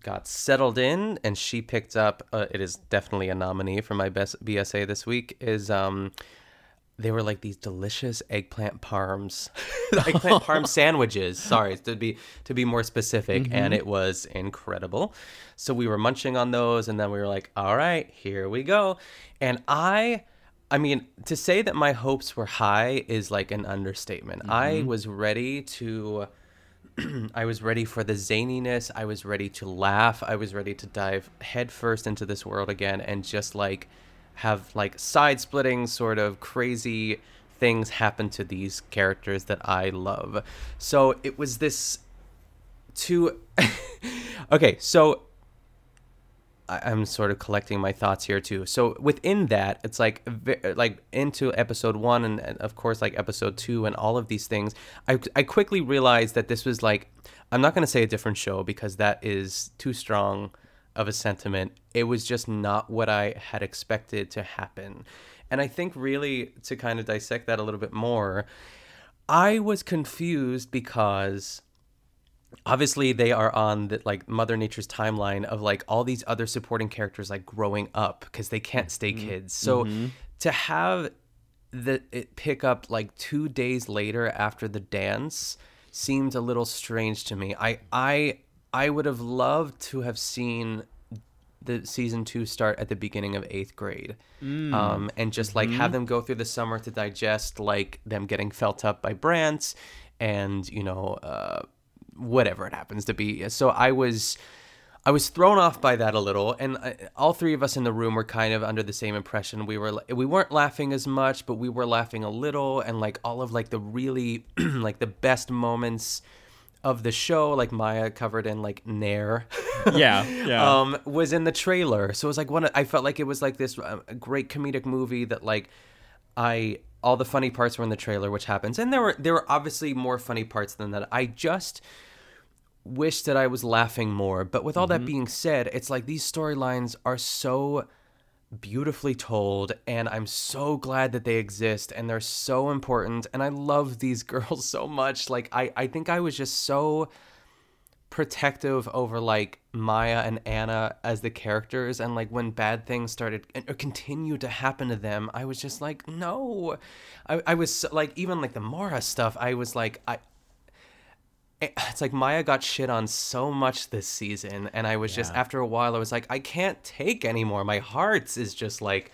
got settled in and she picked up uh, it is definitely a nominee for my best BSA this week is um they were like these delicious eggplant parms [LAUGHS] eggplant parm [LAUGHS] sandwiches. Sorry to be to be more specific and mm-hmm. it was incredible. So we were munching on those and then we were like all right here we go. And i i mean to say that my hopes were high is like an understatement. I mm-hmm. was ready to [CLEARS THROAT] I was ready for the zaniness. I was ready to laugh. I was ready to dive headfirst into this world again and just like have like side splitting sort of crazy things happen to these characters that I love. So it was this to [LAUGHS] Okay, so I'm sort of collecting my thoughts here too. So within that, it's like like into episode one and, of course like episode two and all of these things. I I quickly realized that this was like I'm not to say a different show because that is too strong of a sentiment. It was just not what I had expected to happen. And I think really to kind of dissect that a little bit more, I was confused because obviously they are on the like mother nature's timeline of like all these other supporting characters like growing up because they can't stay mm-hmm. kids so mm-hmm. to have the it pick up like two days later after the dance seemed a little strange to me i i i would have loved to have seen the season two start at the beginning of eighth grade. Um, and just like have them go through the summer to digest like them getting felt up by Brandt and you know uh, whatever it happens to be. So i was i was thrown off by that a little. And I, all three of us in the room were kind of under the same impression. We were we weren't laughing as much but we were laughing a little. And like all of like the really [CLEARS THROAT] like the best moments of the show like maya covered in like nair. [LAUGHS] Yeah, yeah. um was in the trailer. So it was like one of- i felt like it was like this uh, great comedic movie that like i all the funny parts were in the trailer which happens. And there were there were obviously more funny parts than that. I just wish that i was laughing more. But with all that being said it's like these storylines are so beautifully told and i'm so glad that they exist and they're so important and i love these [LAUGHS] girls so much. Like i i think i was just so protective over like Maya and Anna as the characters and like when bad things started or continue to happen to them I was just like no. I, I was like even like the Mara stuff I was like I Eh, it's like Maya got shit on so much this season and I was just after a while I was like I can't take anymore. My heart is just like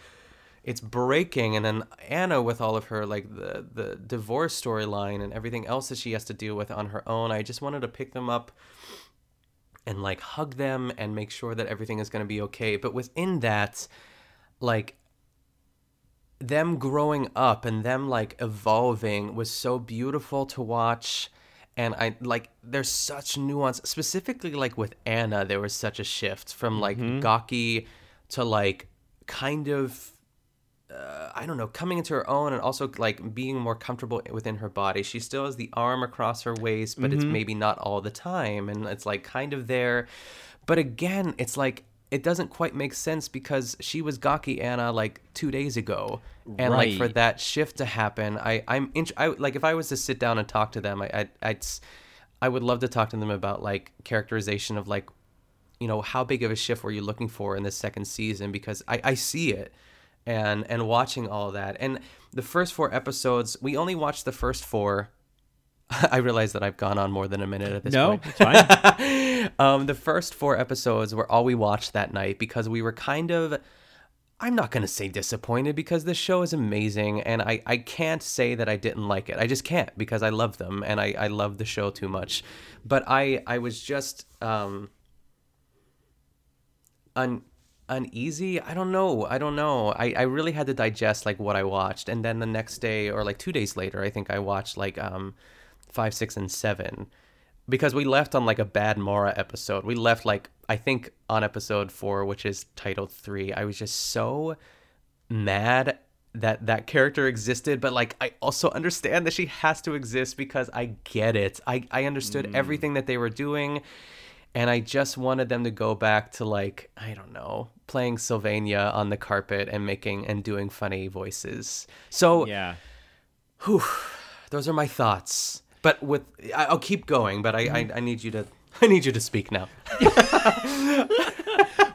it's breaking. And then Anna with all of her like the the divorce storyline and everything else that she has to deal with on her own I just wanted to pick them up and like hug them and make sure that everything is going to be okay. But within that like them growing up and them like evolving was so beautiful to watch and i like there's such nuance specifically like with anna there was such a shift from like gawky to like kind of uh, I don't know, coming into her own and also like being more comfortable within her body. She still has the arm across her waist, but it's maybe not all the time. And it's like kind of there. But again, it's like it doesn't quite make sense because she was gawky Anna like two days ago. And like for that shift to happen, I, I'm int- I, like if I was to sit down and talk to them, I, I, I'd, I would love to talk to them about like characterization of like you know how big of a shift were you looking for in this second season? Because i, I see it and and watching all that. And the first four episodes we only watched the first four. [LAUGHS] I realize that i've gone on more than a minute at this No, point. it's fine. [LAUGHS] um, the first four episodes were all we watched that night because we were kind of I'm not going to say disappointed because this show is amazing and I, I can't say that I didn't like it. I just can't because I love them and I, I love the show too much. But I, I was just um, un, uneasy. I don't know. I don't know. I, I really had to digest like what I watched. And then the next day or like two days later, I think I watched like um, five, six, and seven because we left on like a bad Mara episode. We left like I think on episode four, which is titled three. I was just so mad that that character existed, but like I also [LAUGHS] understand that she has to exist because I get it. I I understood hmm. everything that they were doing. And I just wanted them to go back to like, I don't know, playing Sylvania on the carpet and making and doing funny voices. So yeah. Whew, those are my thoughts. But with I'll keep going, but I, I mm-hmm. I need you to [LAUGHS] I need you to speak now. [LAUGHS]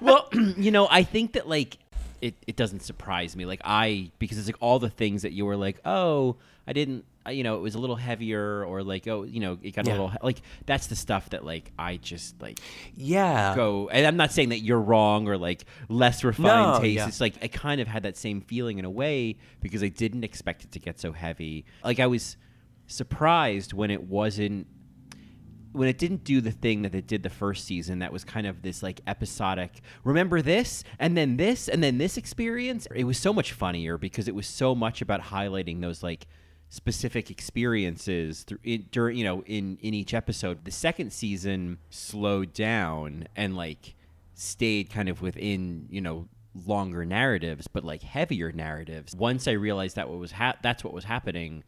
well, [CLEARS THROAT] you know, I think that like it, it doesn't surprise me. Like I because it's like all the things that you were like, oh, I didn't, you know, it was a little heavier, or like, oh, you know, it got Yeah. a little he- like that's the stuff that like I just like Yeah. go. And I'm not saying that you're wrong or like less refined No, taste. yeah. It's like I kind of had that same feeling in a way because I didn't expect it to get so heavy. Like I was surprised when it wasn't when it didn't do the thing that it did the first season that was kind of this like episodic remember this and then this and then this experience it was so much funnier because it was so much about highlighting those like specific experiences through in, during you know in in each episode the second season slowed down and like stayed kind of within you know longer narratives, but like heavier narratives. Once I realized that what was ha- that's what was happening,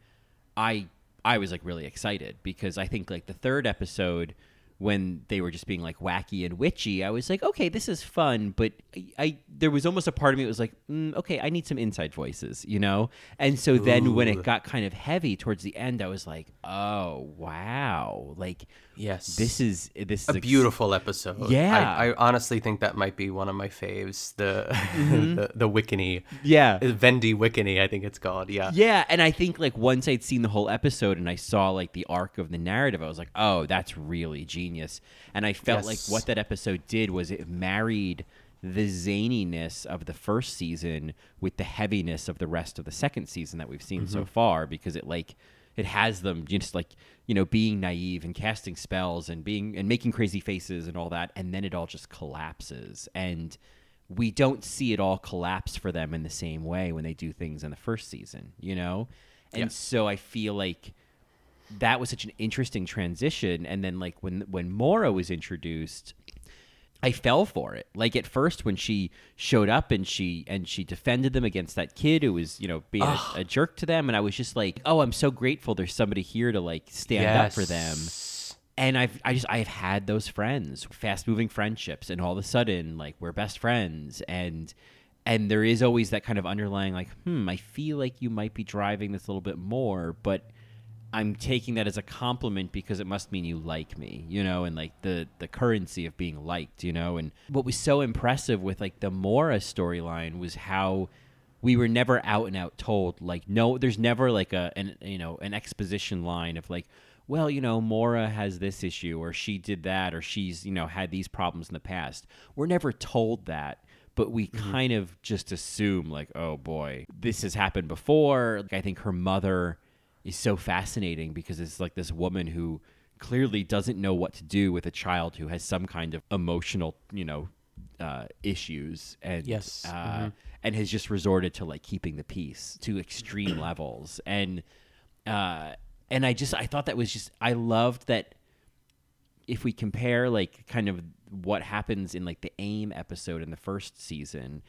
I I was like really excited because I think like the third episode when they were just being like wacky and witchy, I was like, okay, this is fun, but I, I there was almost a part of me that was like, mm, okay, I need some inside voices, you know. And so then when it got kind of heavy towards the end, I was like, oh wow, like Yes. this is this is a ex- beautiful episode. Yeah. I, I honestly think that might be one of my faves. The [LAUGHS] Mhm. the, the Wiccany. Yeah. Uh, Vendy Wiccany, I think it's called. Yeah. Yeah, and I think like once I'd seen the whole episode and I saw like the arc of the narrative, I was like, "Oh, that's really genius." And I felt like what that episode did was it married the zaniness of the first season with the heaviness of the rest of the second season that we've seen so Mhm. far because it like it has them just like you know being naive and casting spells and being and making crazy faces and all that and then it all just collapses. And we don't see it all collapse for them in the same way when they do things in the first season you know? And Yeah. so i feel like that was such an interesting transition. And then like when when maura was introduced I fell for it. Like at first when she showed up and she and she defended them against that kid who was, you know, being a, a jerk to them and I was just like, "Oh, I'm so grateful there's somebody here to like stand up for them." And I've I just I've had those friends, fast-moving friendships and all of a sudden like we're best friends and and there is always that kind of underlying like, "Hmm, I feel like you might be driving this a little bit more, but I'm taking that as a compliment because it must mean you like me, you know, and like the the currency of being liked, you know. And what was so impressive with like the Maura storyline was how we were never out and out told like no, there's never like a an you know an exposition line of like, well, you know, Maura has this issue or she did that or she's you know had these problems in the past. We're never told that but we mm-hmm. kind of just assume like oh boy this has happened before like, i think her mother is so fascinating because it's like this woman who clearly doesn't know what to do with a child who has some kind of emotional you know uh, issues and Yes. uh, Mhm. and has just resorted to like keeping the peace to extreme [CLEARS THROAT] levels and uh, and i just i thought that was just i loved that if we compare like kind of what happens in like the AIM episode in the first season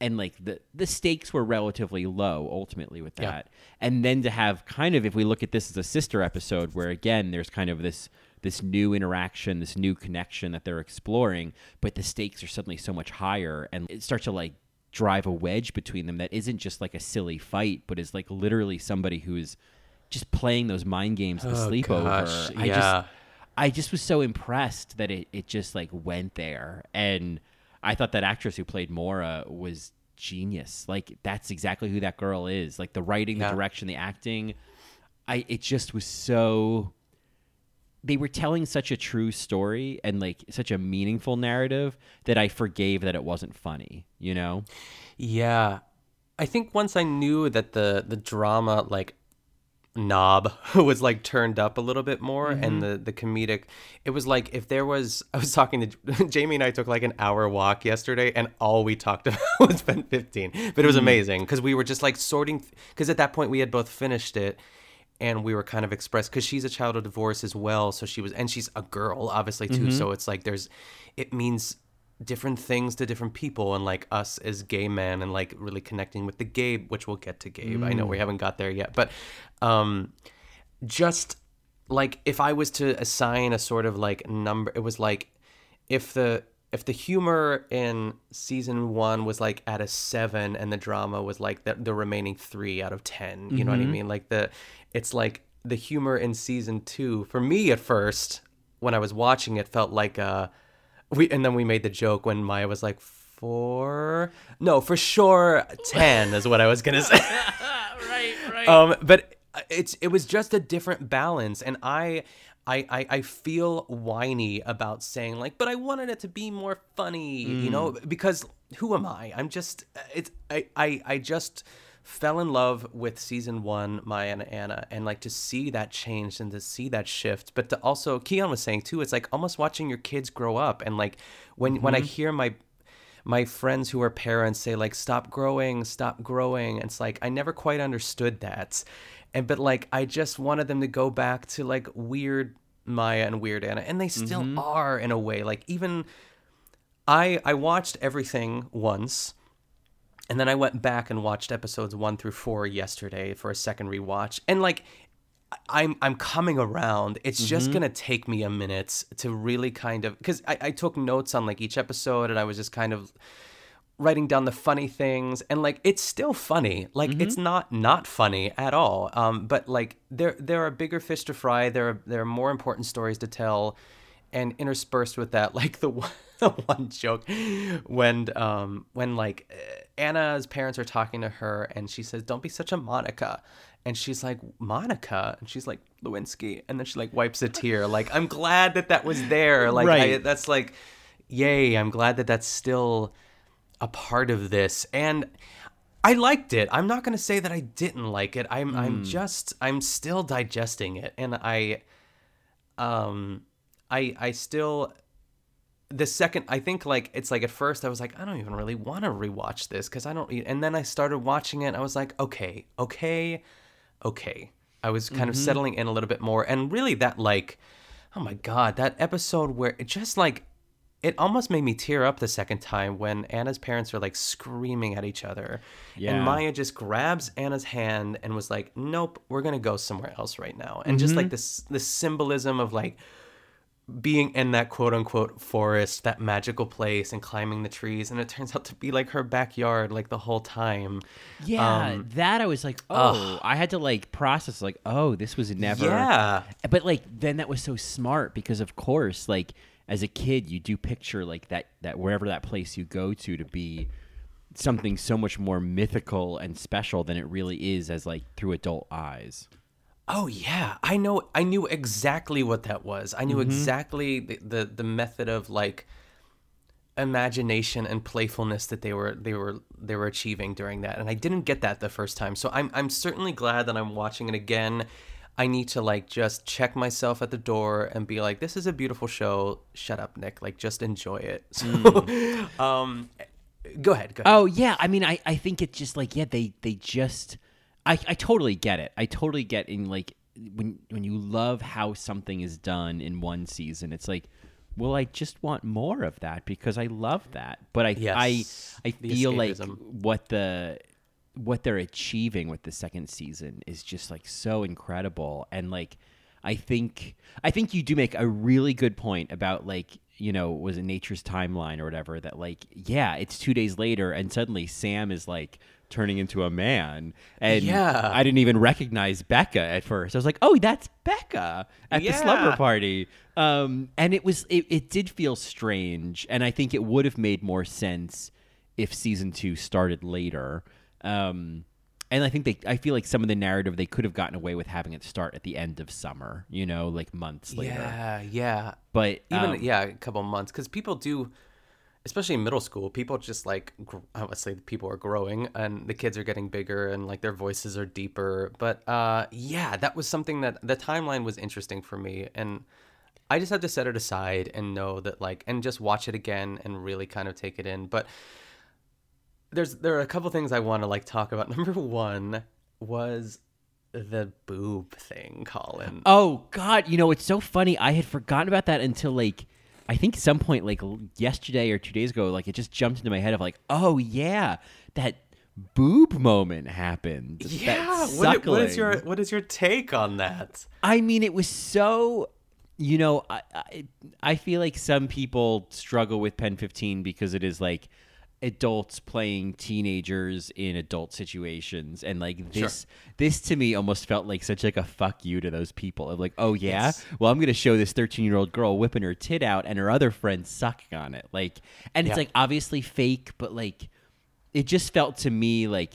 and like the the stakes were relatively low ultimately with Yeah. that and then to have kind of if we look at this as a sister episode where again there's kind of this this new interaction this new connection that they're exploring but the stakes are suddenly so much higher and it starts to like drive a wedge between them that isn't just like a silly fight but is like literally somebody who's just playing those mind games the Oh, sleepover gosh, i just I just was so impressed that it, it just like went there. And I thought that actress who played Maura was genius. Like that's exactly who that girl is. Like the writing, Yeah. the direction, the acting. I it just was so they were telling such a true story and like such a meaningful narrative that I forgave that it wasn't funny, you know? Yeah. I think once I knew that the the drama like knob [LAUGHS] was like turned up a little bit more Mm-hmm. and the the comedic it was like if there was [LAUGHS] I was talking to [LAUGHS] Jamie and I took like an hour walk yesterday and all we talked about was Pen 15 but it was Mhm. amazing because we were just like sorting because at that point we had both finished it and we were kind of expressed because she's a child of divorce as well so she was and she's a girl obviously too Mhm. so it's like there's it means different things to different people and like us as gay men and like really connecting with the gabe which we'll get to gabe i know we Mm. haven't got there yet but um just like if i was to assign a sort of like number it was like if the if the humor in season one was like at a seven and the drama was like the, the remaining three out of ten you know what i Mhm. mean like the it's like the humor in season two for me at first when i was watching it felt like uh we and then we made the joke when maya was like four no for sure ten is what i was gonna say. [LAUGHS] Right, right. um but uh, it's it was just a different balance and I, I i i feel whiny about saying like but i wanted it to be more funny you know mm. because who am i? I'm just uh, it's i i, I just fell in love with season one maya and anna and like to see that change and to see that shift but to also keon was saying too it's like almost watching your kids grow up and like when when i Mhm. hear my my friends who are parents say like stop growing stop growing it's like i never quite understood that and but like i just wanted them to go back to like weird maya and weird anna and they still Mhm. are in a way like even I I watched everything once, and then I went back and watched episodes one through four yesterday for a second rewatch, and like. I'm I'm coming around. It's just Mm-hmm. gonna take me a minute to really kind of because I, I took notes on like each episode and I was just kind of writing down the funny things and like it's still funny like Mm-hmm. it's not not funny at all um but like there there are bigger fish to fry there are there are more important stories to tell and interspersed with that like the one, the [LAUGHS] one joke. When um when like uh, Anna's parents are talking to her and she says don't be such a Monica. And she's like Monica? And she's like Lewinsky. And then she like wipes a tear. Like I'm glad that that was there. [LAUGHS] Like I, that's like yay I'm glad that that's still a part of this. And I liked it. I'm not going to say that I didn't like it. I'm I'm just I'm still digesting it. And I um I I still the second I think like it's like at first I was like I don't even really want to rewatch this cuz I don't and then I started watching it and I was like okay, okay, okay. I was kind of mm-hmm. settling in a little bit more and really that like oh my god, that episode where it just like it almost made me tear up the second time when Anna's parents are like screaming at each other. Yeah. And Maya just grabs Anna's hand and was like, "Nope, we're going to go somewhere else right now." And just like mm-hmm. this this symbolism of like being in that quote unquote forest, that magical place and climbing the trees and it turns out to be like her backyard like the whole time. Yeah, Um, that I was like, oh, I had to like process like, oh, this was never. Yeah. But like then that was so smart because of course, like as a kid, you do picture like that that wherever that place you go to to be something so much more mythical and special than it really is as like through adult eyes. Oh yeah, I know. I knew exactly what that was. I knew exactly the, the the method of like imagination and playfulness that they were they were they were achieving during that, and I didn't get that the first time. So I'm I'm certainly glad that I'm watching it again. I need to like just check myself at the door and be like, "This is a beautiful show. Shut up, Nick. Like, just enjoy it." [LAUGHS] So, um, go ahead. Go ahead. Oh yeah, I mean, I, I think it's just like yeah, they they just, I I totally get it. I totally get in like when when you love how something is done in one season, it's like, well, I just want more of that because I love that. But I Yes, I I feel like what the what they're achieving with the second season is just like so incredible and like I think I think you do make a really good point about like you know was it nature's timeline or whatever that like yeah it's 2 days later and suddenly Sam is like turning into a man. And Yeah. I didn't even recognize Becca at first. I was like oh that's Becca at the slumber party. Um and it was it, it did feel strange and I think it would have made more sense if season 2 started later. Um and I think they I feel like some of the narrative they could have gotten away with having it start at the end of summer, you know, like months later. Yeah, yeah. But even um, yeah, a couple months because people do, especially in middle school, people just like obviously people are growing and the kids are getting bigger and like their voices are deeper. But uh, yeah, that was something that the timeline was interesting for me and. I just had to set it aside and know that like and just watch it again and really kind of take it in. But there's there are a couple things I want to like talk about. [LAUGHS] Number one was the boob thing, Colin. Oh God, you know it's so funny. I had forgotten about that until like I think some point like yesterday or two days ago. Like it just jumped into my head of like, oh yeah, that boob moment happened. Yeah, what, what is your what is your take on that? I mean, it was so. You know, I, I I feel like some people struggle with Pen 15 because it is like adults playing teenagers in adult situations, and like this this to me almost felt like such like a fuck you to those people of like, oh yeah, Yes. well I'm gonna show this 13 year old girl whipping her tit out and her other friends sucking on it, like, and it's Yeah. like obviously fake, but like it just felt to me like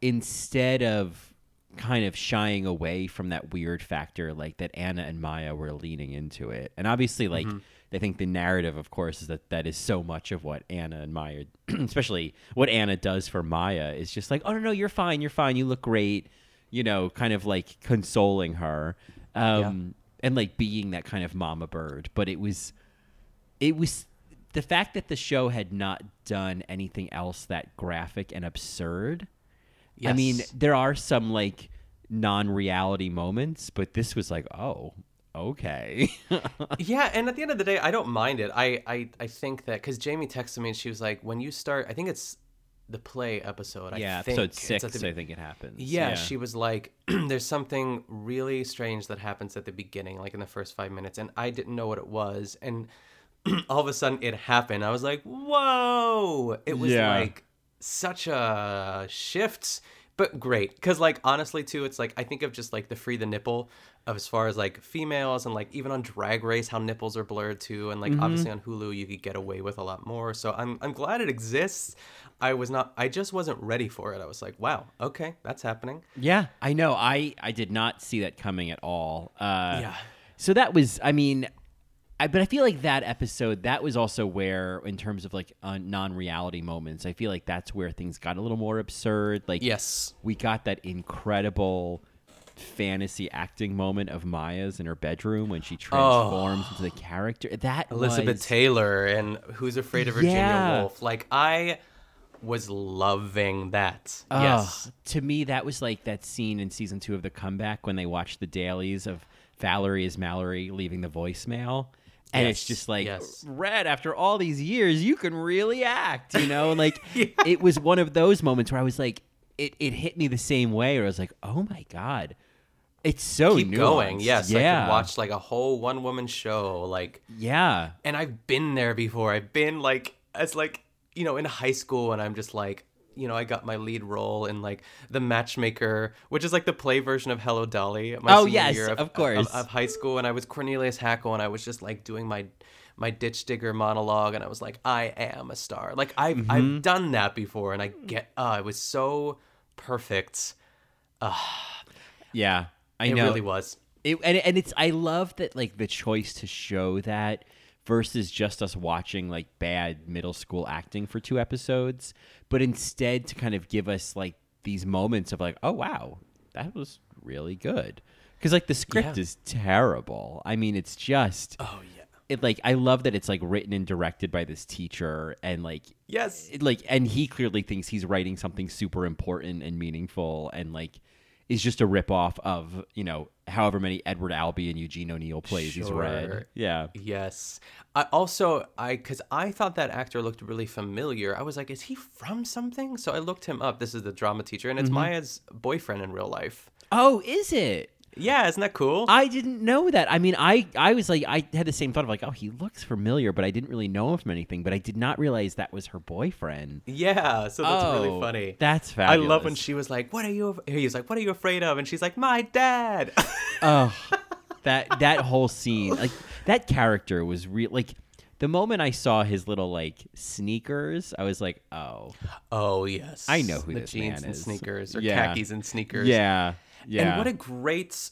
instead of kind of shying away from that weird factor like that Anna and Maya were leaning into it. And obviously like mm-hmm. I think the narrative of course is that that is so much of what Anna and Maya [CLEARS THROAT] especially what Anna does for Maya is just like, "Oh no, no, you're fine. You're fine. You look great." You know, kind of like consoling her. Um and like being that kind of mama bird, but it was it was the fact that the show had not done anything else that graphic and absurd. I mean, there are some like non-reality moments, but this was like, oh, okay. [LAUGHS] yeah, and at the end of the day, I don't mind it. I I, I think that because Jamie texted me and she was like, when you start, I think it's the play episode. yeah, I think episode six. at the- I think it happens. Yeah, she was like, [CLEARS THROAT] there's something really strange that happens at the beginning, like in the first five minutes, and I didn't know what it was, and [CLEARS THROAT] all of a sudden it happened. I was like, whoa! It was Yeah. like such a shift, but great. Because like honestly, too, it's like I think of just like the free the nipple of as far as like females and like even on Drag Race how nipples are blurred too, and like Mhm. obviously on Hulu you could get away with a lot more. So I'm I'm glad it exists. I was not. I just wasn't ready for it. I was like, wow, okay, that's happening. Yeah, I know. I I did not see that coming at all. Uh, Yeah. So that was, I mean, I but I feel like that episode that was also where, in terms of like uh, non-reality moments, I feel like that's where things got a little more absurd. Like, yes, we got that incredible fantasy acting moment of Maya's in her bedroom when she transforms into the character. That Elizabeth was, Taylor and Who's Afraid of Virginia Yeah. Woolf. Like I was loving that. Oh, yes. To me, that was like that scene in season two of The Comeback when they watched the dailies of Valerie as Mallory leaving the voicemail. And it's just like, yes. Red, after all these years, you can really act, you know? Like, [LAUGHS] it was one of those moments where I was like, it, it hit me the same way, where I was like, oh my God. It's so Keep going. Yes, yeah. I could watch like a whole one woman show. Like Yeah. and I've been there before. I've been like as like you know in high school, and I'm just like you know I got my lead role in like the Matchmaker, which is like the play version of Hello Dolly. My Oh, yes, year of course. of, of high school, and I was Cornelius Hackl, and I was just like doing my my ditch digger monologue, and I was like, I am a star. Like I've Mm-hmm. I've done that before, and I get uh, it was so perfect. Yeah. I know It know. really was. It, and and it's I love that like the choice to show that versus just us watching like bad middle school acting for two episodes, but instead to kind of give us like these moments of like, oh wow, that was really good. Because like the script Yeah. is terrible. I mean, it's just Oh yeah. it like I love that it's like written and directed by this teacher and like Yes. it, like and he clearly thinks he's writing something super important and meaningful and like is just a ripoff of you know however many Edward Albee and Eugene O'Neill plays he's Sure. read. Yeah. Yes. I also I because I thought that actor looked really familiar. I was like, is he from something? So I looked him up. This is the drama teacher, and it's Mhm. Maya's boyfriend in real life. Oh, is it? Yeah, isn't that cool? I didn't know that. I mean, I I was like I had the same thought of like, oh, he looks familiar, but I didn't really know him from anything. But I did not realize that was her boyfriend. yeah, so that's Oh, really funny. that's fabulous. I love when she was like, "What are you?" af-" He was like, "What are you afraid of?" And she's like, "My dad." [LAUGHS] oh, that that whole scene, like that character was real. Like the moment I saw his little like sneakers, I was like, oh, oh yes, I know who the this jeans man and is. sneakers or Yeah. khakis and sneakers. Yeah, yeah. And what a great.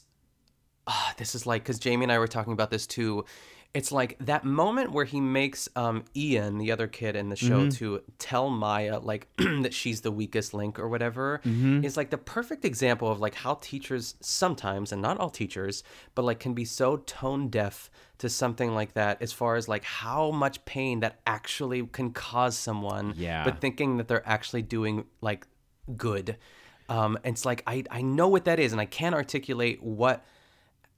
Ah, this is like because Jamie and I were talking about this too. It's like that moment where he makes um, Ian, the other kid in the show, Mhm. to tell Maya like [CLEARS THROAT] that she's the weakest link or whatever. Mhm. Is like the perfect example of like how teachers sometimes, and not all teachers, but like can be so tone deaf to something like that as far as like how much pain that actually can cause someone. Yeah. But thinking that they're actually doing like good. Um, and it's like I I know what that is, and I can't articulate what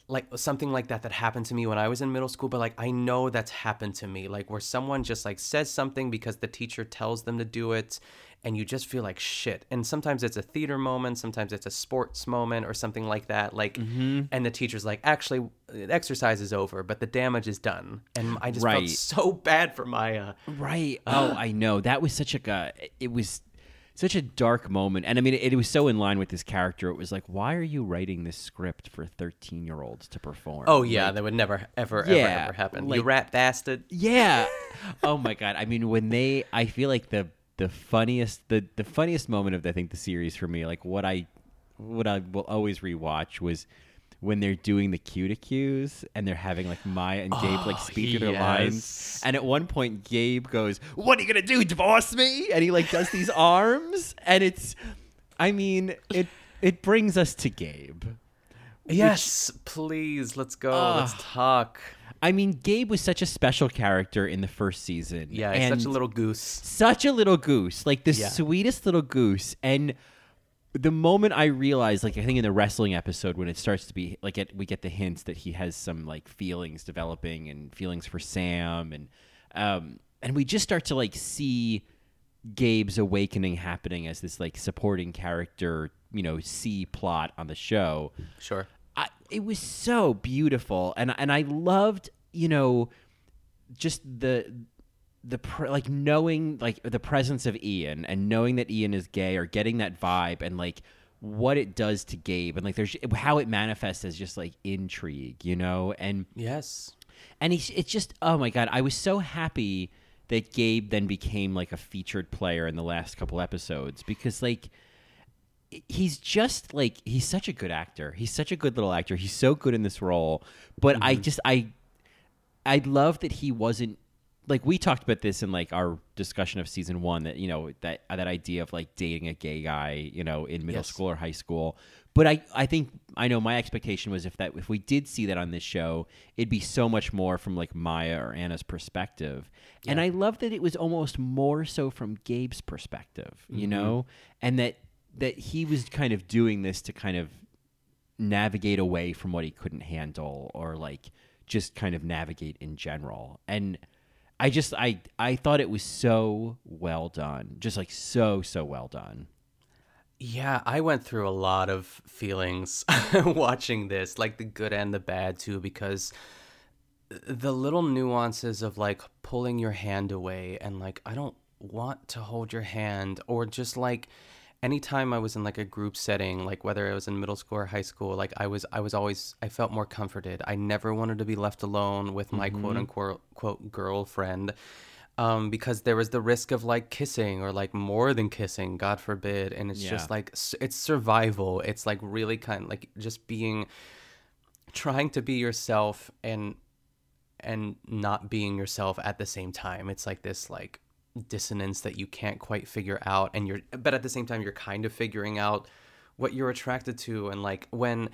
like something like that that happened to me when I was in middle school, but like I know that's happened to me, like where someone just like says something because the teacher tells them to do it, and you just feel like shit. And sometimes it's a theater moment, sometimes it's a sports moment or something like that. Like, Mm-hmm. and the teacher's like, actually, the exercise is over, but the damage is done, and I just felt so bad for Maya. Right. [SIGHS] Oh, I know. That was such a it was such a dark moment. And I mean it, was so in line with this character. It was like, why are you writing this script for 13-year-olds to perform? Oh yeah, Like, that would never, ever, Yeah, ever, ever happen. you like- rat bastard. Yeah. [LAUGHS] oh my god. I mean when they I feel like the the funniest the the funniest moment of I think the series for me, like what I what I will always rewatch was when they're doing the cue to cues and they're having like Maya and Gabe like Oh, speak through their lines. And at one point Gabe goes, What are you gonna do, divorce me? And he like does these [LAUGHS] arms and it's I mean, it it brings us to Gabe. Yes, please, let's go. let's talk. I mean, Gabe was such a special character in the first season. Yeah, he's such a little goose. such a little goose, like the Yeah. sweetest little goose. And the moment I realized, like I think in the wrestling episode when it starts to be like it, we get the hints that he has some like feelings developing and feelings for Sam and um and we just start to like see Gabe's awakening happening as this like supporting character, you know, C plot on the show. Sure. I, it was so beautiful and and I loved, you know, just the the pr- like knowing like the presence of Ian and knowing that Ian is gay or getting that vibe and like what it does to Gabe and like there's how it manifests as just like intrigue, you know? And yes. And he's it's just oh my god, I was so happy that Gabe then became like a featured player in the last couple episodes because like he's just like he's such a good actor. He's such a good little actor. He's so good in this role. But mm-hmm. I just I I love that he wasn't like we talked about this in like our discussion of season one that you know that that idea of like dating a gay guy you know in middle yes. school or high school but I, I think I know my expectation was if that if we did see that on this show, it'd be so much more from like Maya or Anna's perspective. Yeah. And I love that it was almost more so from Gabe's perspective, you mm-hmm. know? And that that he was kind of doing this to kind of navigate away from what he couldn't handle or like just kind of navigate in general. And I just I I thought it was so well done. Just like so so well done. Yeah, I went through a lot of feelings [LAUGHS] watching this, like the good and the bad too, because the little nuances of like pulling your hand away and like, I don't want to hold your hand, or just like anytime I was in like a group setting, like whether it was in middle school or high school, like I was, I was always, I felt more comforted. I never wanted to be left alone with my mm-hmm. quote unquote quote girlfriend um, because there was the risk of like kissing or like more than kissing, God forbid. And it's yeah. just like, it's survival. It's like really kind of like just being, trying to be yourself and, and not being yourself at the same time. It's like this like dissonance that you can't quite figure out. And you're, but at the same time, you're kind of figuring out what you're attracted to. And like when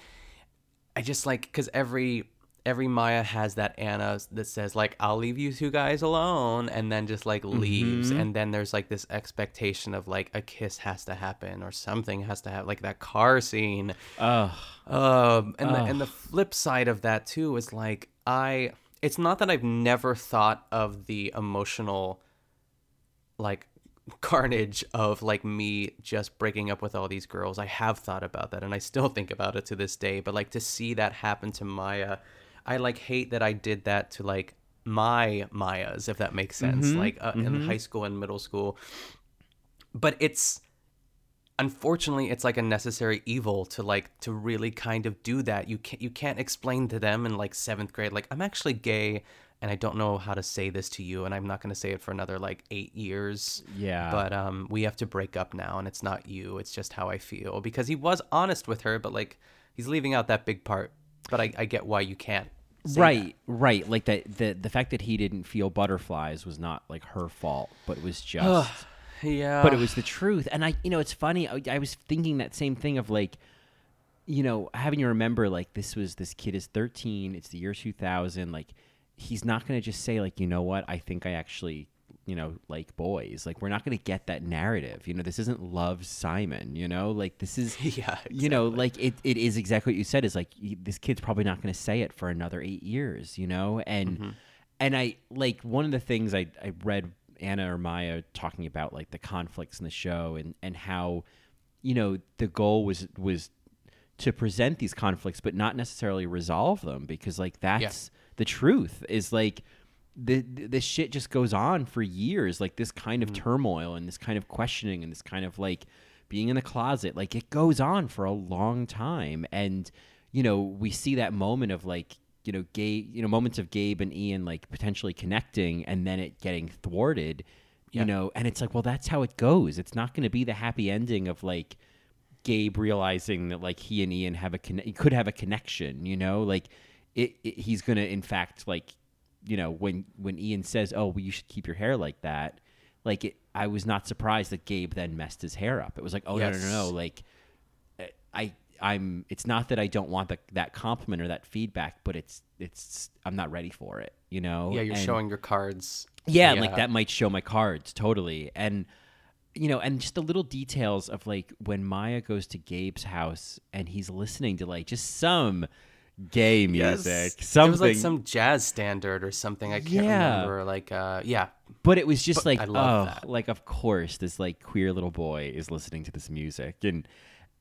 I just like, cause every, every Maya has that Anna that says like I'll leave you two guys alone and then just like leaves mm-hmm. and then there's like this expectation of like a kiss has to happen or something has to happen like that car scene. Oh. Um and the and the flip side of that too is like I it's not that I've never thought of the emotional like carnage of like me just breaking up with all these girls. I have thought about that and I still think about it to this day, but like to see that happen to Maya I like hate that I did that to like my Mayas, if that makes sense, mm-hmm. like uh, mm-hmm. in high school and middle school. But it's unfortunately it's like a necessary evil to like to really kind of do that. You can't you can't explain to them in like seventh grade like I'm actually gay and I don't know how to say this to you, and I'm not going to say it for another like eight years. Yeah. But um, we have to break up now, and it's not you; it's just how I feel. Because he was honest with her, but like he's leaving out that big part. But I, I get why you can't right that. right like that the the fact that he didn't feel butterflies was not like her fault but it was [SIGHS] just yeah but it was the truth and i you know it's funny I, I, was thinking that same thing of like you know having you remember like this was this kid is 13 it's the year 2000 like he's not going to just say like you know what i think i actually you know, like boys. Like we're not going to get that narrative. You know, this isn't Love Simon. You know, like this is [LAUGHS] yeah. Exactly. You know, like it, it is exactly what you said. Is like this kid's probably not going to say it for another eight years. You know, and mm-hmm. and I like one of the things I I read Anna or Maya talking about like the conflicts in the show and and how you know the goal was was to present these conflicts but not necessarily resolve them because like that's yeah. The truth is like the this shit just goes on for years like this kind of mm-hmm. turmoil and this kind of questioning and this kind of like being in the closet like it goes on for a long time. And you know we see that moment of like you know gabe you know moments of gabe and ian like potentially connecting and then it getting thwarted you know and it's like well that's how it goes. It's not going to be the happy ending of like gabe realizing that like he and ian have a could have a connection you know? Like it, it he's going to in fact like you know, when when Ian says, "Oh, well, you should keep your hair like that," like it, I was not surprised that Gabe then messed his hair up. It was like, "Oh yes. no, no, no!" Like, eh, I, I'm. It's not that I don't want the, that compliment or that feedback, but it's, it's. I'm not ready for it. You know? Yeah, you're and, showing your cards. Yeah, yeah, like that might show my cards totally, and you know, and just the little details of like when Maya goes to Gabe's house and he's listening to like just some gay music, Yes. something. It was like some jazz standard or something. I can't Yeah. remember. Like, uh, yeah. But it was just But like, I love oh, that. like of course this like queer little boy is listening to this music, and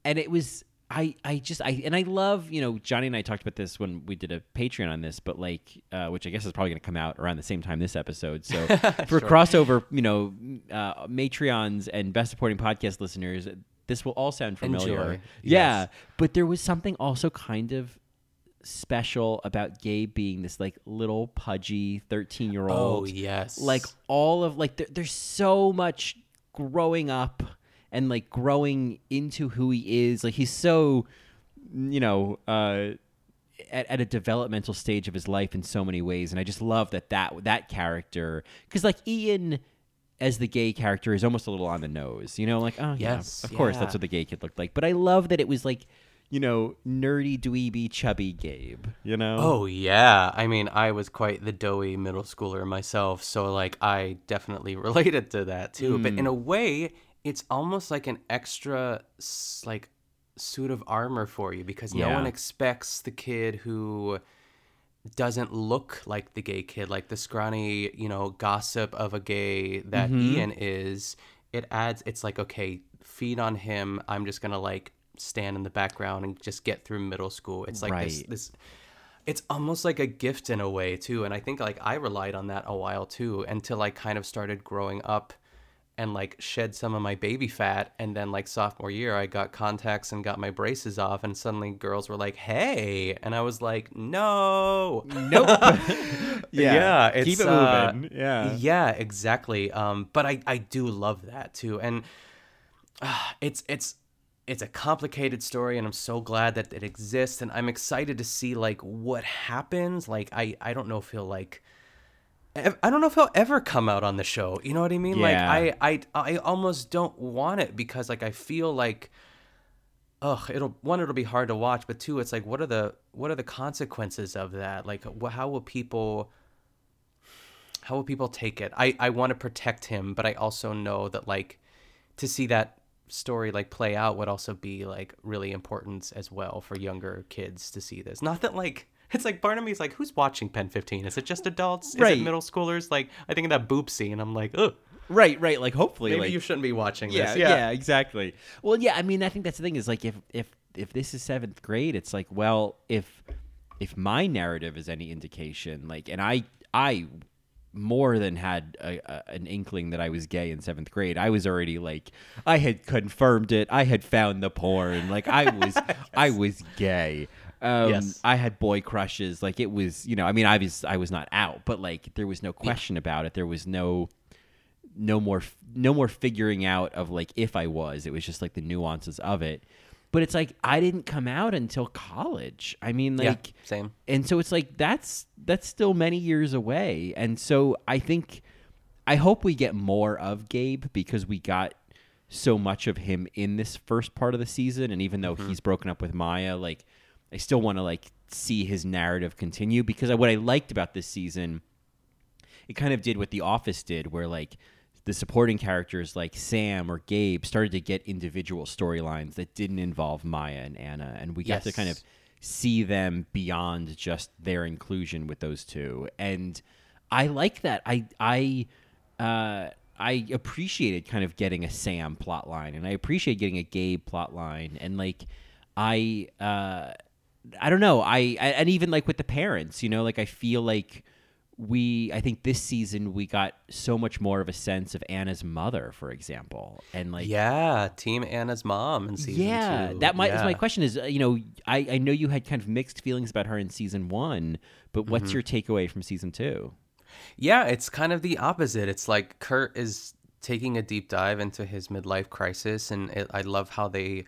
and it was I I just I and I love you know Johnny and I talked about this when we did a Patreon on this, but like uh, which I guess is probably going to come out around the same time this episode. So [LAUGHS] for Sure. crossover, you know, uh, Matreons and best supporting podcast listeners, this will all sound familiar. Enjoy. Yeah, Yes. but there was something also kind of special about Gabe being this like little pudgy 13 year old Oh, yes. like all of like there, there's so much growing up and like growing into who he is. Like he's so you know uh at, at a developmental stage of his life in so many ways and i just love that that that character because like ian as the gay character is almost a little on the nose you know? Like oh Yes, yeah of course that's what the gay kid looked like. But i love that it was like you know nerdy dweeby chubby gabe you know Oh yeah, I mean, I was quite the doughy middle schooler myself, so like I definitely [LAUGHS] related to that too. But Mm. in a way, it's almost like an extra like suit of armor for you because no one expects the kid who doesn't look like the gay kid, like the scrawny, you know, gossip of a gay that Mhm. Ian is. It adds. It's like okay, feed on him. I'm just gonna like stand in the background and just get through middle school. It's like this Right. this it's almost like a gift in a way too and i think like i relied on that a while too until i kind of started growing up and like shed some of my baby fat and then like sophomore year i got contacts and got my braces off and suddenly girls were like hey and i was like no Nope. [LAUGHS] [LAUGHS] Yeah. yeah it's Keep it uh, moving. Yeah. yeah exactly um but i i do love that too and uh, it's it's it's a complicated story and i'm so glad that it exists and i'm excited to see like what happens like i i don't know if he'll like I don't know if he'll ever come out on the show. You know what I mean? Yeah. Like I, I, I almost don't want it because like I feel like, ugh, it'll one it'll be hard to watch, but two, it's like what are the what are the consequences of that? Like how will people, how will people take it? I I want to protect him, but I also know that like to see that story like play out would also be like really important as well for younger kids to see this. Not that like [LAUGHS] it's like part of me is like, who's watching Pen 15? Is it just adults? Is Right. it middle schoolers? Like I think of that boop scene, I'm like, ugh. Right, right. Like hopefully, Maybe like you shouldn't be watching yeah, this. yeah, Yeah. exactly. Well, yeah. I mean, I think that's the thing is like if if if this is seventh grade, it's like well, if if my narrative is any indication, like, and I I more than had a, a, an inkling that I was gay in seventh grade. I was already like I had confirmed it. I had found the porn. Like I [LAUGHS] was I was gay. Um, Yes. I had boy crushes. Like it was, you know. I mean, I was I was not out, but like there was no question about it. There was no no more no more figuring out of like if I was. It was just like the nuances of it. But it's like I didn't come out until college. I mean, Yeah, like same. And so it's like that's that's still many years away. And so I think I hope we get more of Gabe because we got so much of him in this first part of the season and even though mm-hmm. he's broken up with Maya, like I still want to like see his narrative continue because what I liked about this season it kind of did what The Office did, where like the supporting characters like Sam or Gabe started to get individual storylines that didn't involve Maya and Anna, and we got to kind of see them beyond just their inclusion with those two, and I like that. I I. Uh, I appreciated kind of getting a Sam plot line, and I appreciate getting a Gabe plot line, and like I uh, I don't know. I, I and even like with the parents, you know, like I feel like we I think this season we got so much more of a sense of Anna's mother, for example, and like yeah, Team Anna's mom in season yeah, two. that might is my question. Is uh, you know I I know you had kind of mixed feelings about her in season one, but what's Mhm. your takeaway from season two? Yeah, it's kind of the opposite. It's like Kurt is taking a deep dive into his midlife crisis, and it, I love how they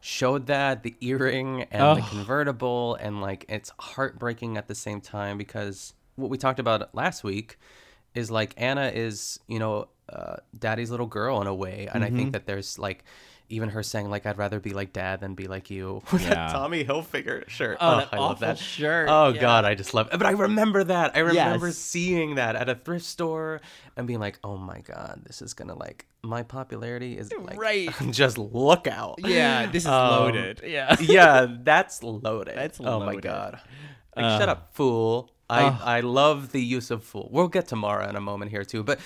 showed that the earring and the convertible, and like it's heartbreaking at the same time because what we talked about last week is like Anna is, you know, uh, daddy's little girl in a way, and I Mhm. think that there's like even her saying like I'd rather be like dad than be like you. [LAUGHS] Yeah. that Tommy Hilfiger shirt. Oh, that I love that shirt. Oh Yeah. god, I just love it. But I remember that. I remember Yes. seeing that at a thrift store and being like, "Oh my god, this is going to like my popularity is like Right. [LAUGHS] just look out." Yeah, this is Um, loaded. Yeah. yeah, that's loaded. That's Oh my god. Like, shut Uh, up, fool. I, Ugh. I love the use of fool. We'll get to Maura in a moment here too, but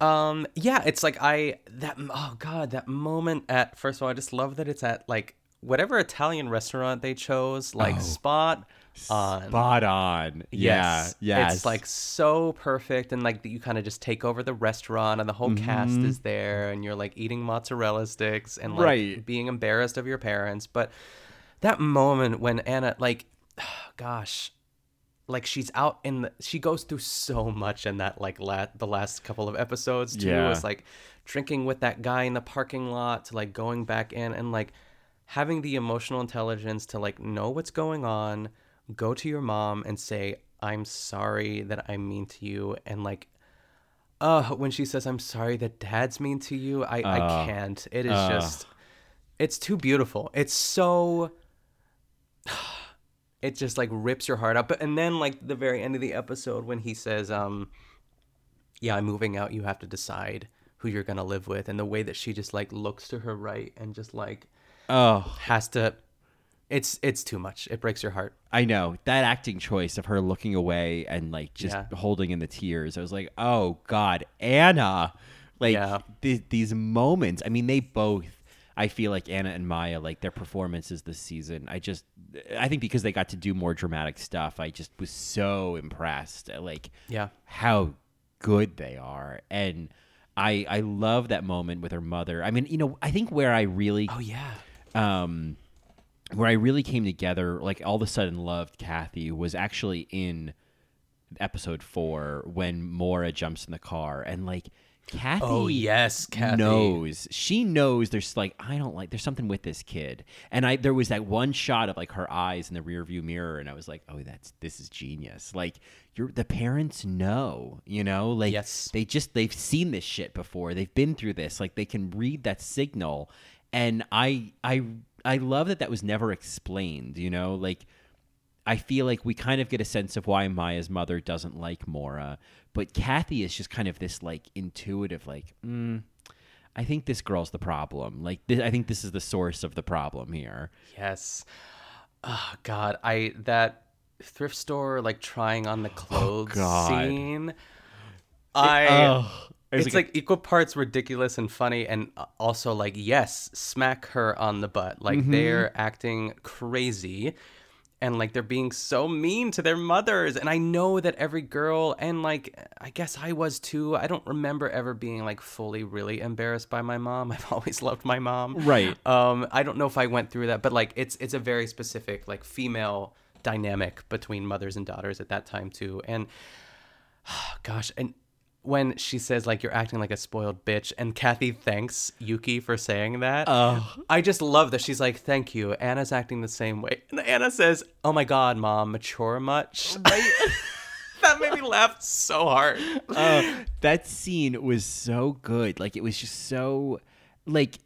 um yeah, it's like I that oh god, that moment at first of all, I just love that it's at like whatever Italian restaurant they chose, like Oh. spot on. Spot on. Yes. Yeah. Yes. It's like so perfect and like you kind of just take over the restaurant and the whole cast Mhm. is there and you're like eating mozzarella sticks and like Right. being embarrassed of your parents. But that moment when Anna like [SIGHS] gosh, like she's out in the she goes through so much in that like la- the last couple of episodes too. Yeah. It's like drinking with that guy in the parking lot to like going back in and like having the emotional intelligence to like know what's going on, go to your mom and say, I'm sorry that I'm mean to you. And like, uh, when she says, I'm sorry that dad's mean to you, I, I Uh, can't. It is uh. just, it's too beautiful. It's so, it just like rips your heart out. But, and then like the very end of the episode when he says, um, yeah, I'm moving out. You have to decide who you're going to live with. And the way that she just like looks to her right and just like, oh, has to it's it's too much it breaks your heart I know that acting choice of her looking away and like just Yeah. holding in the tears. I was like, oh God, Anna. Like Yeah. th- these moments. I mean, they both. I feel like Anna and Maya, like their performances this season. I just, I think because they got to do more dramatic stuff, I just was so impressed. At, like, Yeah. how good they are, and I, I love that moment with her mother. I mean, you know, I think where I really, oh yeah um, where I really came together, like all of a sudden loved Kathy, was actually in episode four when Maura jumps in the car and like Kathy. Oh, yes, Kathy. knows she knows there's like I don't like there's something with this kid, and I there was that one shot of like her eyes in the rearview mirror, and I was like, oh, that's this is genius. Like you're the parents know, you know, like Yes. they just they've seen this shit before, they've been through this, like they can read that signal, and I I I love that that was never explained, you know, like. I feel like we kind of get a sense of why Maya's mother doesn't like Maura, but Kathy is just kind of this like intuitive, like, mm, I think this girl's the problem. Like, th- I think this is the source of the problem here. yes oh god i that thrift store like trying on the clothes Oh, scene i oh, it was it's like like, equal parts ridiculous and funny and also like yes smack her on the butt like Mhm. they're acting crazy and like they're being so mean to their mothers. And i know that every girl and like i guess i was too. I don't remember ever being like fully really embarrassed by my mom. [LAUGHS] I've always loved my mom. Right. um i don't know if i went through that but like it's it's a very specific like female dynamic between mothers and daughters at that time too. And [SIGHS] gosh and when she says like you're acting like a spoiled bitch and kathy thanks yuki for saying that Oh. i just love that she's like thank you anna's acting the same way and anna says oh my god mom mature much [LAUGHS] [LAUGHS] that made me laugh so hard uh, [LAUGHS] that scene was so good. Like, it was just so, like,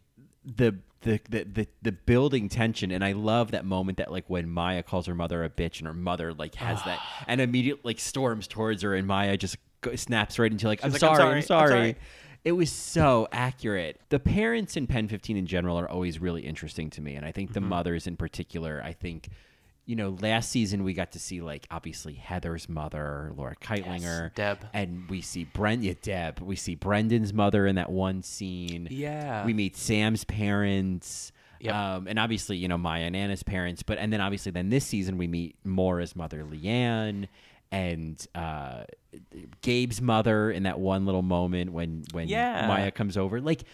the. The, the, the, the building tension and I love that moment that like when Maya calls her mother a bitch and her mother like has that [SIGHS] and immediately like storms towards her and Maya just snaps right into like I'm, like, "I'm sorry, I'm sorry, I'm sorry sorry." It was so accurate. The parents in Pen 15 in general are always really interesting to me. And I think the Mm-hmm. mothers in particular, I think, you know, last season we got to see like obviously Heather's mother, Laura Kightlinger, Deb. and we see Brent, yeah, Deb. We see Brendan's mother in that one scene. Yeah. We meet Sam's parents. Yep. Um, and obviously, you know, Maya and Anna's parents. But and then obviously then this season we meet Maura's mother, Leanne, and uh, Gabe's mother in that one little moment when when Yeah. Maya comes over. Like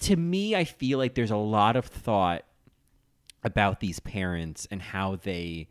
to me, I feel like there's a lot of thought about these parents and how they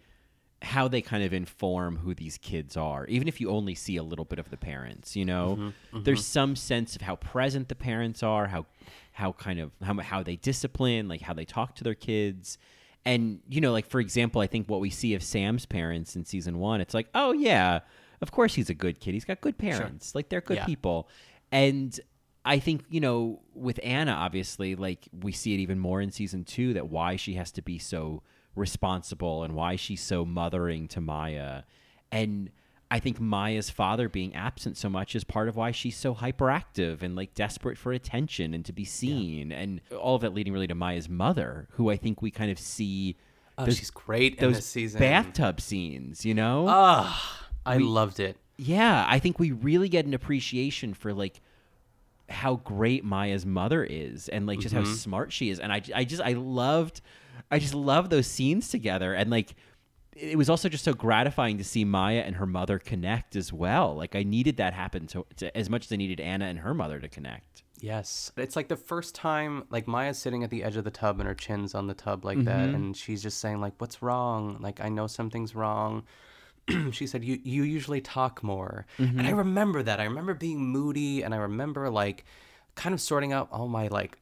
how they kind of inform who these kids are even if you only see a little bit of the parents you know Mhm, there's some sense of how present the parents are how how kind of how, how they discipline like how they talk to their kids and you know like for example i think what we see of sam's parents in season one it's like oh yeah of course he's a good kid. He's got good parents. Like they're good Yeah. people. And I think you know with Anna, obviously, like we see it even more in season two that why she has to be so responsible and why she's so mothering to Maya, and I think Maya's father being absent so much is part of why she's so hyperactive and like desperate for attention and to be seen, yeah. and all of that leading really to Maya's mother, who I think we kind of see. Oh, those, she's great in those this season. Bathtub scenes, you know. Ah, I we, loved it. Yeah, I think we really get an appreciation for like how great Maya's mother is and like just mm-hmm. how smart she is. And I, I just, I loved, I just love those scenes together. And like, it was also just so gratifying to see Maya and her mother connect as well. Like I needed that happen to, to as much as I needed Anna and her mother to connect. Yes. It's like the first time like Maya's sitting at the edge of the tub and her chin's on the tub like mm-hmm. that and she's just saying like what's wrong? Like I know something's wrong. [CLEARS THROAT] she said you you usually talk more. Mm-hmm. And I remember that. I remember being moody and I remember like kind of sorting out all my like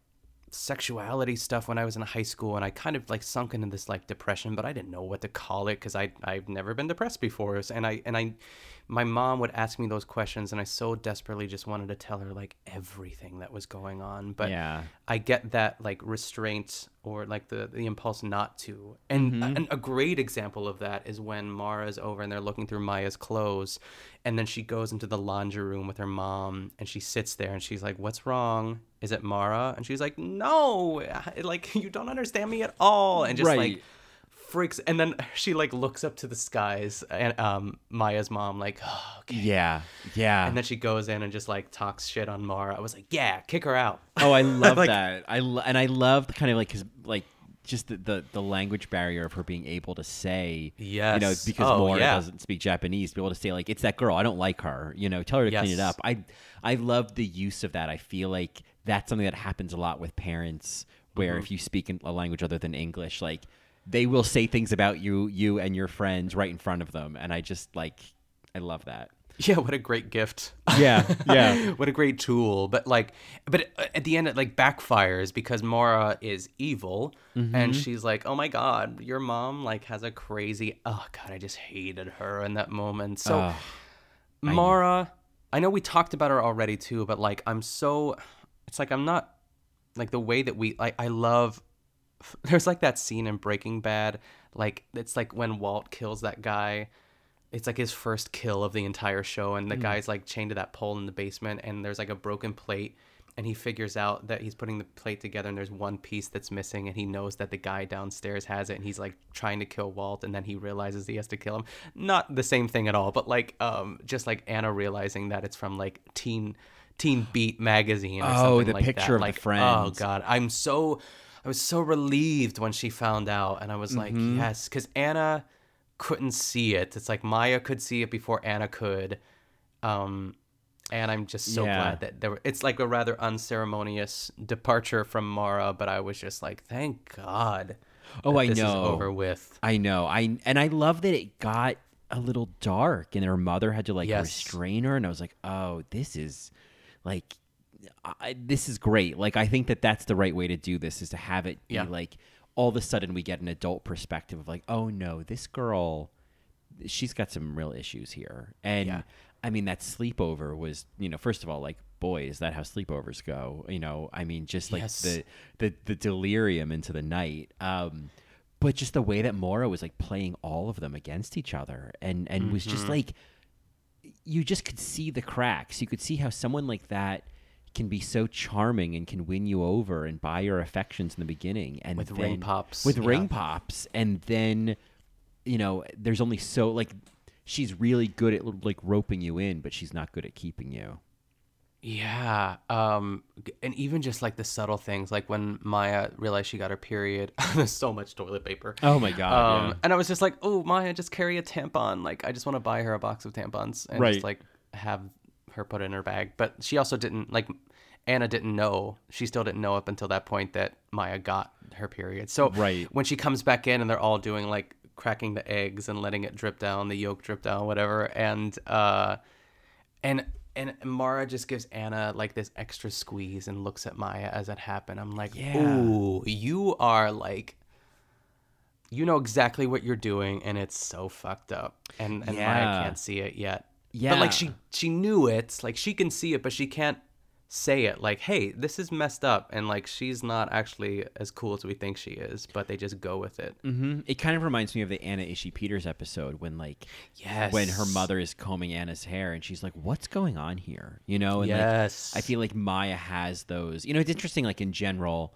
sexuality stuff when I was in high school and I kind of like sunk into this like depression but I didn't know what to call it cuz I I've never been depressed before and I and I my mom would ask me those questions and I so desperately just wanted to tell her like everything that was going on but yeah. I get that like restraint or like the the impulse not to and, mm-hmm. and a great example of that is when Maura's over and they're looking through Maya's clothes and then she goes into the laundry room with her mom and she sits there and she's like what's wrong is it Maura? And she's like no [LAUGHS] like you don't understand me at all. And just right. like freaks. And then [LAUGHS] she like looks up to the skies and um Maya's mom like oh, okay. yeah yeah. And then she goes in and just like talks shit on Maura. I was like yeah kick her out. Oh I [LAUGHS] love like, that. I lo- and I love the kind of like his like just the, the, the language barrier of her being able to say yes you know because oh, Maura yeah. doesn't speak Japanese be able to say like it's that girl. I don't like her. You know tell her to yes. clean it up. I I love the use of that. I feel like that's something that happens a lot with parents where mm-hmm. if you speak in a language other than English like they will say things about you, you and your friends right in front of them, and I just like, I love that. [LAUGHS] Yeah, what a great gift. Yeah, [LAUGHS] yeah. what a great tool. But like, but at the end, it like backfires because Maura is evil, mm-hmm. and she's like, "Oh my god, your mom like has a crazy." Oh god, I just hated her in that moment. So, uh, Maura, I, I know we talked about her already too, but like, I'm so, it's like I'm not like the way that we like. I love [LAUGHS] there's like that scene in Breaking Bad, like it's like when Walt kills that guy. It's like his first kill of the entire show, and the mm. guy's like chained to that pole in the basement, and there's like a broken plate, and he figures out that he's putting the plate together, and there's one piece that's missing, and he knows that the guy downstairs has it, and he's like trying to kill Walt, and then he realizes he has to kill him. Not the same thing at all, but like um, just like Anna realizing that it's from like teen Teen Beat magazine. Or oh, something the like picture that. of like, the friends. Oh god, I'm so I was so relieved when she found out, and I was like, mm-hmm. yes, because Anna couldn't see it. It's like Maya could see it before Anna could. Um, and I'm just so yeah. glad that there. Were, it's like a rather unceremonious departure from Maura, but I was just like, thank God. Oh, I know. over with. I know. I and I love that it got a little dark, and her mother had to like yes. restrain her, and I was like, oh, this is like I, this is great. Like I think that that's the right way to do this is to have it be yeah. like all of a sudden we get an adult perspective of like, oh no, this girl, she's got some real issues here. And yeah. I mean that sleepover was, you know, first of all, like, boy, is that how sleepovers go? You know, I mean, just like yes. the, the the delirium into the night. Um, but just the way that Maura was like playing all of them against each other, and and mm-hmm. was just mm-hmm. like, you just could see the cracks. You could see how someone like that can be so charming and can win you over and buy your affections in the beginning and with then, ring pops with yeah. ring pops and then you know there's only so like she's really good at like roping you in but she's not good at keeping you yeah um and even just like the subtle things like when maya realized she got her period [LAUGHS] there's so much toilet paper oh my god um yeah. and i was just like oh maya just carry a tampon like i just want to buy her a box of tampons and right. just like have her put in her bag. But she also didn't like Anna didn't know. She still didn't know up until that point that Maya got her period. So right. when she comes back in and they're all doing like cracking the eggs and letting it drip down, the yolk drip down, whatever, and uh, and and Maura just gives Anna like this extra squeeze and looks at Maya as it happened. I'm like, yeah. ooh, you are like you know exactly what you're doing and it's so fucked up and and yeah. Maya can't see it yet yeah. But like she she knew it. Like she can see it, but she can't say it like, "Hey, this is messed up," and like she's not actually as cool as we think she is, but they just go with it. hmm It kind of reminds me of the Anna Ishii Peters episode when like Yes. when her mother is combing Anna's hair and she's like, "What's going on here?" You know? And like, Yes. I feel like Maya has those. You know, it's interesting. Like in general,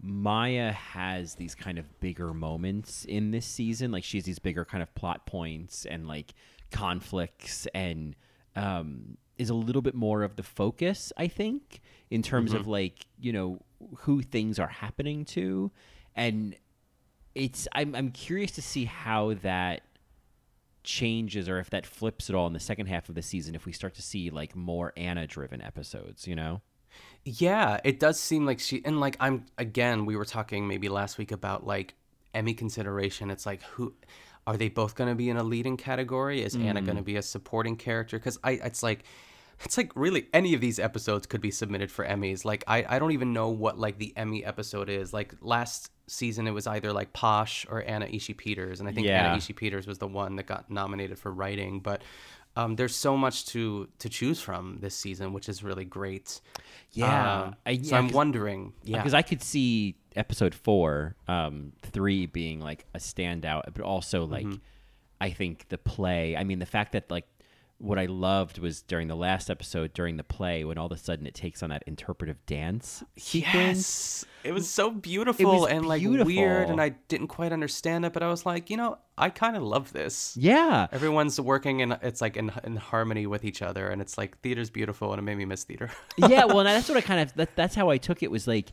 Maya has these kind of bigger moments in this season. Like she has these bigger kind of plot points and like conflicts and um, is a little bit more of the focus, I think, in terms of mm-hmm. like you know who things are happening to, and it's I'm I'm curious to see how that changes or if that flips at all in the second half of the season if we start to see like more Anna driven episodes, you know? Yeah, it does seem like she and like I'm again, we were talking maybe last week about like Emmy consideration. It's like who are they both going to be in a leading category? Is Anna going to be a supporting character? Cuz I it's like it's like really any of these episodes could be submitted for Emmys. Like I I don't even know what like the Emmy episode is. Like last season it was either like Posh or Anna Ishii Peters and I think Yeah. Anna Ishii Peters was the one that got nominated for writing, but um, there's so much to to choose from this season, which is really great. Yeah. Um, I- so I'm wondering, yeah, Because I could see episode four, um, three being like a standout, but also like Mm-hmm. I think the play. I mean, the fact that like what I loved was during the last episode, during the play, when all of a sudden it takes on that interpretive dance sequence. yes, it was so beautiful and like weird, and I didn't quite understand it, but I was like, you know, I kind of love this. Yeah. Everyone's working and it's like in in harmony with each other, and it's like theater's beautiful, and it made me miss theater. yeah, [LAUGHS] well, that's what I kind of that, that's how I took it was like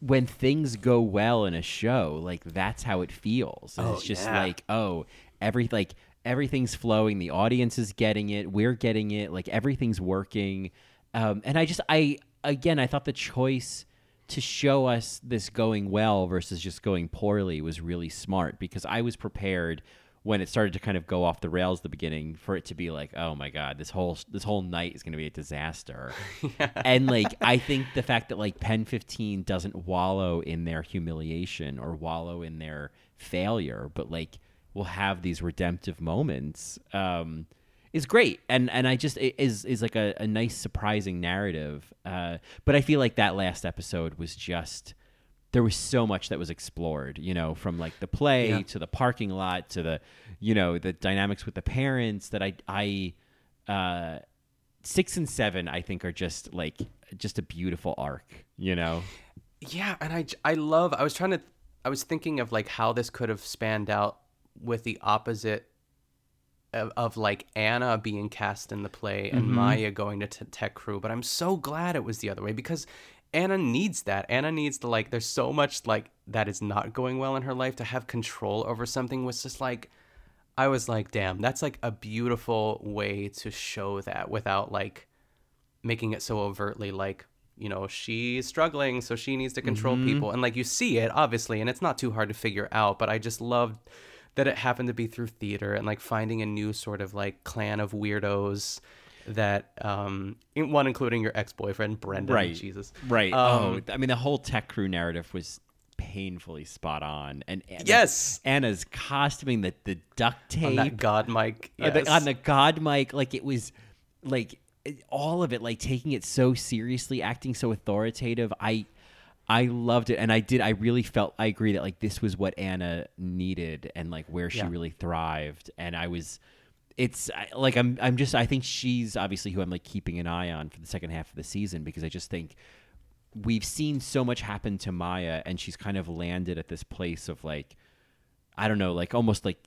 when things go well in a show, like that's how it feels. And Oh, it's just yeah. like, oh, every like everything's flowing, the audience is getting it, we're getting it, like everything's working. Um, and I just I again I thought the choice to show us this going well versus just going poorly was really smart because I was prepared when it started to kind of go off the rails at the beginning for it to be like oh my god this whole this whole night is going to be a disaster. [LAUGHS] And like i think the fact that like pen 15 doesn't wallow in their humiliation or wallow in their failure but like will have these redemptive moments um is great. And and i just it is is like a, a nice surprising narrative. Uh but i feel like that last episode was just there was so much that was explored, you know, from like the play Yeah. to the parking lot to the, you know, the dynamics with the parents that I, I, uh, six and seven, I think are just like, just a beautiful arc, you know? Yeah, and I, I love. I was trying to. I was thinking of like how this could have spanned out with the opposite of, of like Anna being cast in the play and Mhm. Maya going to t- tech crew. But I'm so glad it was the other way because Anna needs that. Anna needs to like. There's so much like that is not going well in her life to have control over something was just like. I was like, damn, that's like a beautiful way to show that without like making it so overtly like you know she's struggling so she needs to control Mhm. people and like you see it obviously and it's not too hard to figure out but i just loved that it happened to be through theater and like finding a new sort of like clan of weirdos that um one including your ex-boyfriend brendan Right. jesus Right. Um, oh, I mean, the whole tech crew narrative was painfully spot on. And Anna, Yes! Anna's costuming, the, the duct tape. on that god mic Uh, the- on the god mic like it was like all of it like taking it so seriously acting so authoritative i i loved it and i did i really felt i agree that like this was what anna needed and like where she Yeah. really thrived and i was it's like i'm i'm just i think she's obviously who i'm like keeping an eye on for the second half of the season because i just think we've seen so much happen to maya and she's kind of landed at this place of like i don't know like almost like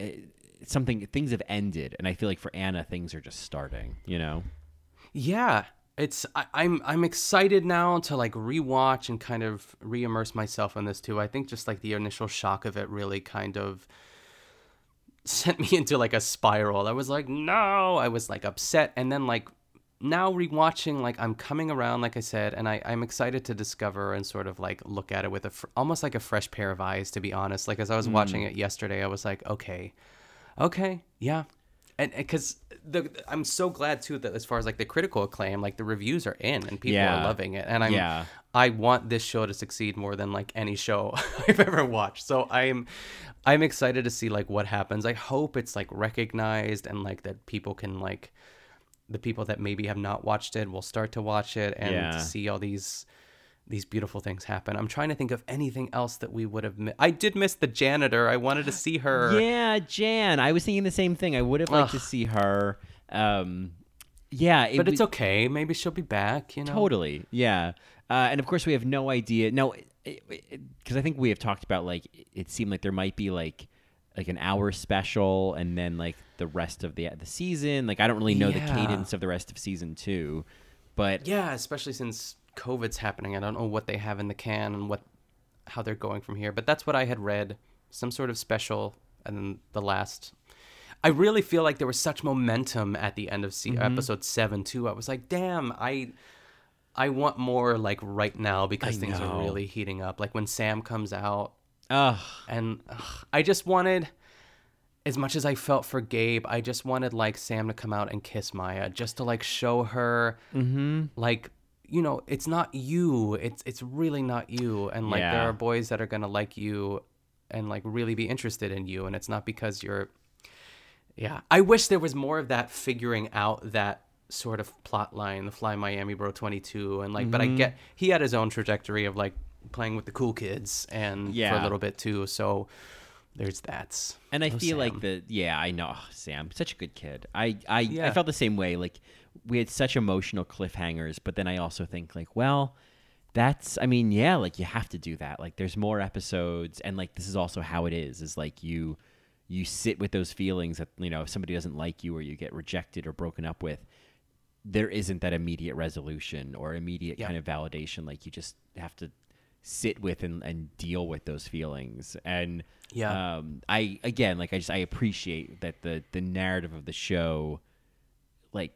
eh, something things have ended and i feel like for anna things are just starting you know Yeah, it's I, I'm I'm excited now to like rewatch and kind of re-immerse myself in this too. I think just like the initial shock of it really kind of sent me [LAUGHS] into like a spiral. I was like, no, I was like upset, and then like now rewatching, like I'm coming around, like I said, and I I'm excited to discover and sort of like look at it with a fr- almost like a fresh pair of eyes. To be honest, like as I was hmm. watching it yesterday, I was like, okay, okay, yeah, and because the I'm so glad too that as far as like the critical acclaim, like the reviews are in and people Yeah. are loving it, and I'm Yeah. I want this show to succeed more than like any show [LAUGHS] I've ever watched. So I'm I'm excited to see like what happens. I hope it's like recognized and like that people can like the people that maybe have not watched it will start to watch it and Yeah. see all these these beautiful things happen. I'm trying to think of anything else that we would have. Mi- I did miss the janitor. I wanted to see her. [GASPS] Yeah, Jan. I was thinking the same thing. I would have liked to see her. Um, yeah, it but it's okay. Maybe she'll be back. You know. Totally. Yeah. Uh, and of course, we have no idea. No, because I think we have talked about like it seemed like there might be like like an hour special and then like the rest of the the season. Like I don't really know Yeah. the cadence of the rest of season two, but Yeah, especially since COVID's happening. I don't know what they have in the can and what how they're going from here. But that's what I had read. Some sort of special, and then the last. I really feel like there was such momentum at the end of se- Mhm. episode seven too. I was like, damn, I. I want more like right now because I things know. are really heating up. Like when Sam comes out, Ugh. and ugh, I just wanted, as much as I felt for Gabe, I just wanted like Sam to come out and kiss Maya, just to like show her, Mhm. like you know, it's not you. It's it's really not you, and like there are boys that are gonna like you, and like really be interested in you, and it's not because you're. Yeah, I wish there was more of that figuring out that sort of plot line, the Fly Miami Bro 22, and like, but I Mhm. get he had his own trajectory of like playing with the cool kids and yeah. for a little bit too. So there's that. And I Oh, feel like Sam. the yeah, I know oh, Sam, such a good kid. I I, I felt the same way. Like we had such emotional cliffhangers, but then I also think like, well, that's I mean, yeah, like you have to do that. Like there's more episodes, and like this is also how it is. Is like you you sit with those feelings that you know if somebody doesn't like you or you get rejected or broken up with. There isn't that immediate resolution or immediate Yeah. kind of validation. Like you just have to sit with and, and deal with those feelings. And Yeah. um, I again like I just I appreciate that the the narrative of the show like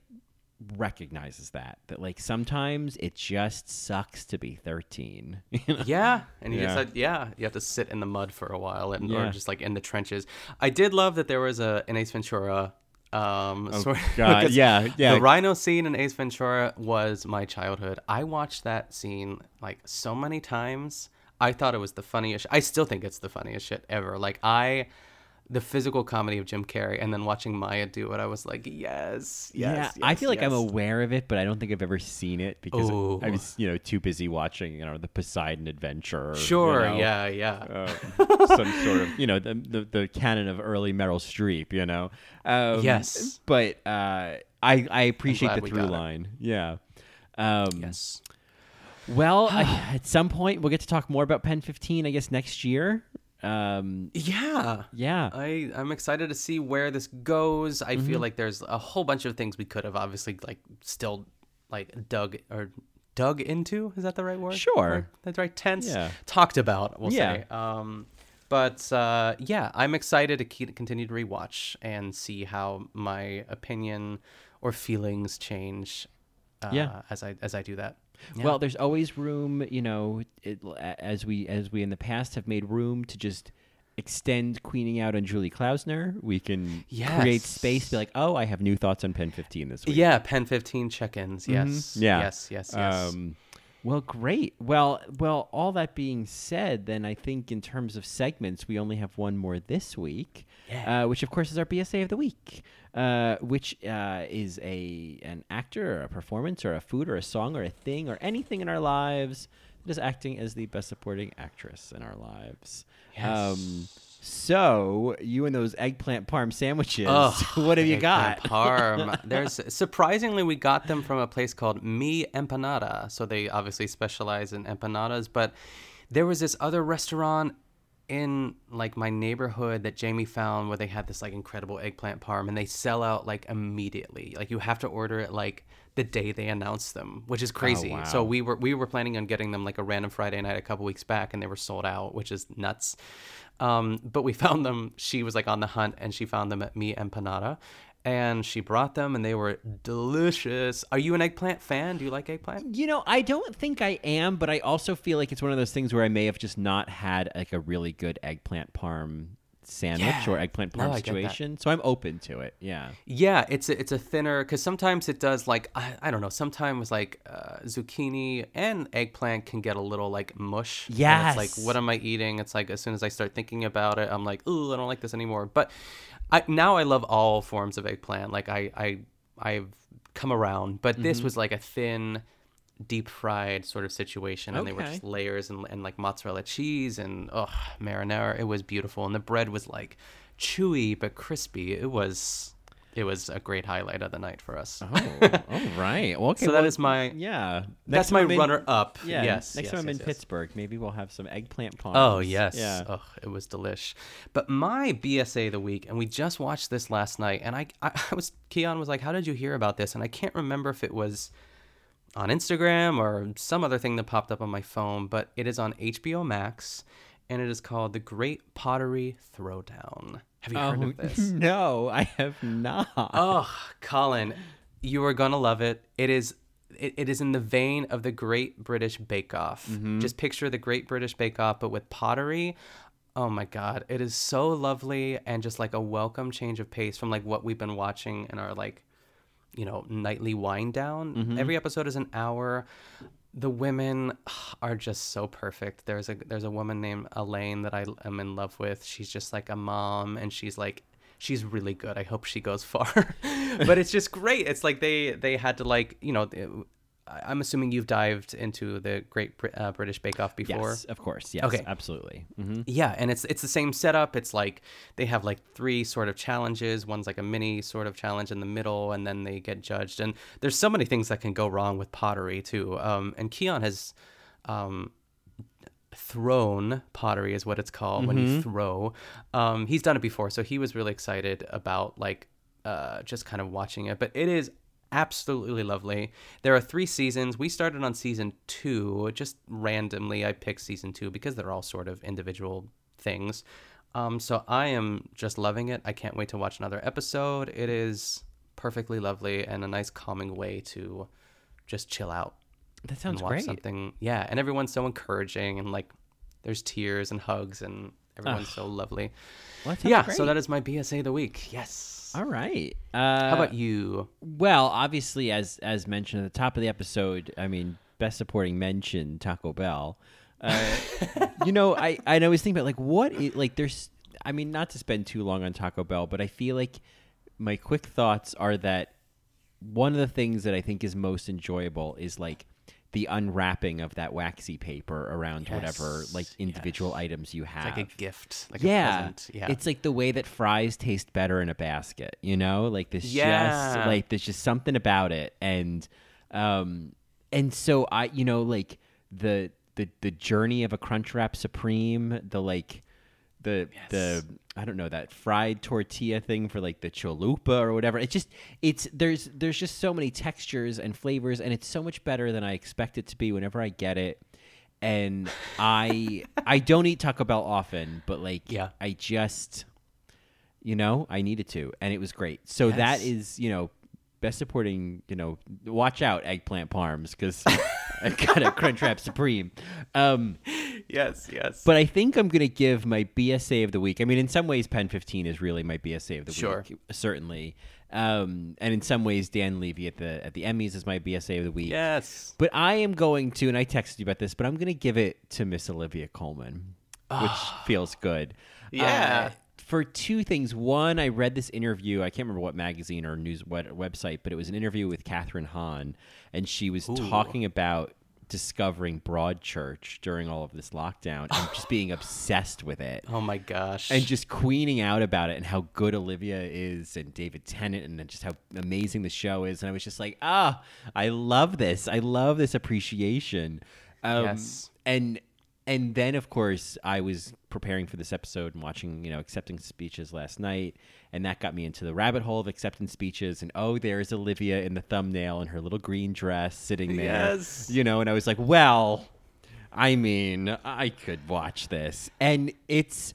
recognizes that that like sometimes it just sucks to be 13 [LAUGHS] you know? yeah, and you Yeah. just had, yeah, you have to sit in the mud for a while, and Yeah. or just like in the trenches. I did love that there was a an Ace Ventura. Um, Oh, sort [LAUGHS] God, yeah, yeah. The Rhino scene in Ace Ventura was my childhood. I watched that scene like so many times. I thought it was the funniest. I still think it's the funniest shit ever. Like I, the physical comedy of Jim Carrey, and then watching Maya do it, I was like, yes, yes. yeah, I feel like I'm aware of it, but I don't think I've ever seen it because Ooh. I was, you know, too busy watching, you know, the Poseidon Adventure. you Sure, know, yeah, yeah. uh, [LAUGHS] some sort of, you know, the, the the canon of early Meryl Streep, you know. Um, Yes. but uh, I I appreciate the through got it. line. Yeah. Um, Yes. Well, [SIGHS] I, at some point we'll get to talk more about Pen 15, I guess next year. Um, Yeah. yeah. I I'm excited to see where this goes. I Mm-hmm. feel like there's a whole bunch of things we could have obviously like still like dug or dug into. Is that the right word? Sure. That's right. Tense. Yeah. Talked about. We'll Yeah. say. Um, but uh, yeah, I'm excited to keep, continue to rewatch and see how my opinion or feelings change. Uh, Yeah. As I as I do that. Yeah. Well, there's always room, you know, it, as we as we in the past have made room to just extend queening out on Julie Klausner. We can create space. Be like, oh, I have new thoughts on Pen 15 this week. yeah, Pen 15 check-ins. Yes. Mhm. Yeah. Yes. Yes. Yes. Um, well, great. Well, well. All that being said, then I think in terms of segments, we only have one more this week, Yeah. uh, which of course is our BSA of the week, uh, which uh, is a an actor or a performance or a food or a song or a thing or anything in our lives that is acting as the best supporting actress in our lives. Um, so you and those eggplant parm sandwiches, Ugh, [LAUGHS] what have you got? Parm. [LAUGHS] There's surprisingly we got them from a place called Mi Empanada. So they obviously specialize in empanadas, but there was this other restaurant in like my neighborhood that Jamie found where they had this like incredible eggplant parm and they sell out like immediately. Like you have to order it like the day they announce them, which is crazy. wow. So we were we were planning on getting them like a random Friday night a couple weeks back and they were sold out, which is nuts. Um, but we [LAUGHS] found them. She was like on the hunt and she found them at Mi Empanada. And she brought them and they were delicious. Are you an eggplant fan? Do you like eggplant? You know, I don't think I am, but I also feel like it's one of those things where I may have just not had like a really good eggplant parm sandwich Yeah. or eggplant parm that. situation. So I'm open to it. Yeah. Yeah, it's a, it's a thinner because sometimes it does like I, I don't know. Sometimes like uh, zucchini and eggplant can get a little like mush. and it's like what am I eating? It's like as soon as I start thinking about it, I'm like, ooh, I don't like this anymore. But I now I love all forms of eggplant. Like I I I've come around, but this Mhm. was like a thin, deep fried sort of situation, and they were just layers and, and like mozzarella cheese and oh marinara. It was beautiful, and the bread was like chewy but crispy. It was it was a great highlight of the night for us. Oh, [LAUGHS] all right. Well, okay. so that well, is my yeah. That's my in- runner up. Yeah. Yes. Next yes, time I'm in yes. Pittsburgh, maybe we'll have some eggplant parms. Oh yes, Yeah. oh, it was delish. But my BSA of the week, and we just watched this last night, and I, I, I was Keon was like, "How did you hear about this?" And I can't remember if it was on Instagram or some other thing that popped up on my phone, but it is on HBO Max, and it is called The Great Pottery Throwdown. Have you heard Oh, of this? [LAUGHS] No, I have not. Oh, Colin, you are gonna love it. It is it, it is in the vein of the Great British Bake Off. Mhm. Just picture the Great British Bake Off, but with pottery. Oh my God, it is so lovely and just like a welcome change of pace from like what we've been watching in our like, you know, nightly wind down. Mhm. Every episode is an hour. The women are just so perfect. There's a there's a woman named Elaine that I am in love with. She's just like a mom, and she's like she's really good. I hope she goes far. [LAUGHS] but it's just great. It's like they they had to like you know. I'm assuming you've dived into the Great uh, British Bake Off before. Yes, of course. Yes, Okay. absolutely. hmm Yeah, and it's it's the same setup. It's like they have like three sort of challenges. One's like a mini sort of challenge in the middle, and then they get judged. And there's so many things that can go wrong with pottery too. Um, and Keon has um, thrown pottery is what it's called when you Mhm. throw. Um, he's done it before, so he was really excited about like uh, just kind of watching it. But it is absolutely lovely. There are three seasons. We started on season two. Just randomly, I picked season two because they're all sort of individual things. Um, so I am just loving it. I can't wait to watch another episode. It is perfectly lovely and a nice calming way to just chill out. That sounds watch great. Something, yeah. And everyone's so encouraging and like there's tears and hugs and everyone's Ugh. so lovely. Well, yeah. great. So that is my BSA of the week. Yes. All right. Uh, How about you? Well, obviously, as as mentioned at the top of the episode, I mean, best supporting mention Taco Bell. Uh, [LAUGHS] you know, I I was thinking about like what i like there's. I mean, not to spend too long on Taco Bell, but I feel like my quick thoughts are that one of the things that I think is most enjoyable is like the unwrapping of that waxy paper around whatever like individual items you have. It's like a gift, like a yeah, present. Yeah. it's like the way that fries taste better in a basket. You know, like this Yeah. just like there's just something about it, and um, and so I, you know, like the the the journey of a Crunchwrap Supreme, the like the the I don't know that fried tortilla thing for like the chalupa or whatever. It's just it's there's there's just so many textures and flavors, and it's so much better than I expect it to be whenever I get it. And I [LAUGHS] I don't eat Taco Bell often, but like Yeah. I just you know I needed to, and it was great. So that Yes. is you know best supporting you know watch out eggplant parms because [LAUGHS] I got a Crunchwrap Supreme. Um, yes, yes. but I think I'm going to give my BSA of the week. I mean, in some ways, Pen 15 is really my BSA of the Sure. week, certainly. Um, and in some ways, Dan Levy at the at the Emmys is my BSA of the week. Yes. But I am going to, and I texted you about this, but I'm going to give it to Miss Olivia Colman, which feels good. Yeah. Uh, for two things. One, I read this interview. I can't remember what magazine or news what website, but it was an interview with Kathryn Hahn, and she was talking about discovering Broadchurch during all of this lockdown and just being obsessed with it [SIGHS] Oh my gosh. and just queening out about it and how good Olivia is and David Tennant and just how amazing the show is. And I was just like, ah, I love this. I love this appreciation. Um, Yes. And and then of course I was preparing for this episode and watching you know acceptance speeches last night, and that got me into the rabbit hole of acceptance speeches. And oh, there's Olivia in the thumbnail in her little green dress sitting there. Yes. You know, and I was like, well. I mean, I could watch this. And it's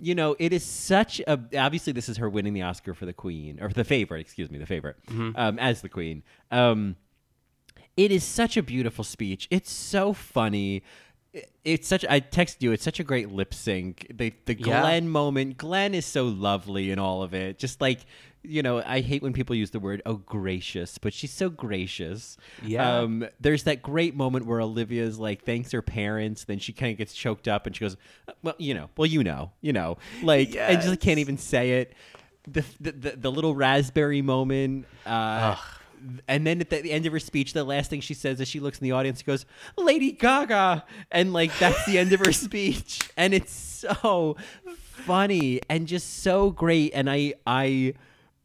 you know, it is such a obviously this is her winning the Oscar for the Queen or the favorite, excuse me, the favorite um, as the Queen. Um, it is such a beautiful speech. It's so funny. It's such. I texted you. It's such a great lip sync. The the Yeah. Glenn moment. Glenn is so lovely in all of it. Just like you know, I hate when people use the word "oh gracious," but she's so gracious. Yeah. Um, there's that great moment where Olivia's like thanks her parents, then she kind of gets choked up and she goes, "Well, you know, well, you know, you know," like and just Yes. can't even say it. the the, the, the little raspberry moment. Uh, and then at the, end of her speech, the last thing she says is she looks in the audience, and goes, "Lady Gaga," and like that's the end of her [LAUGHS] speech, and it's so funny and just so great. And I, I,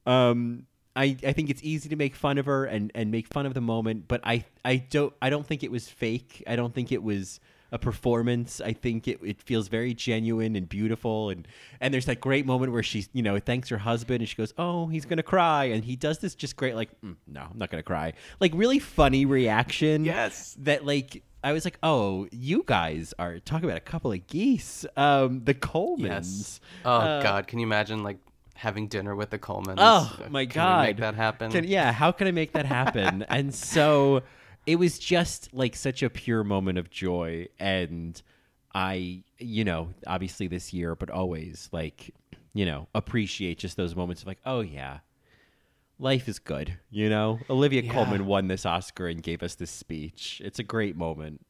um, I, I think it's easy to make fun of her and, and make fun of the moment, but I, I don't I don't think it was fake. I don't think it was a performance. I think it, it feels very genuine and beautiful and and there's that great moment where she you know thanks her husband and she goes oh he's gonna cry and he does this just great like mm, no I'm not gonna cry like really funny reaction Yes. that like I was like oh you guys are talking about a couple of geese um the Colmans Yes. Oh Uh, God, can you imagine like having dinner with the Colmans? Oh Uh, my can god! make that happen? Can- yeah, how can I make that happen? and so it was just like such a pure moment of joy, and I, you know, obviously this year, but always like, you know, appreciate just those moments of like, oh yeah. Life is good, you know. Olivia Yeah. Colman won this Oscar and gave us this speech. It's a great moment.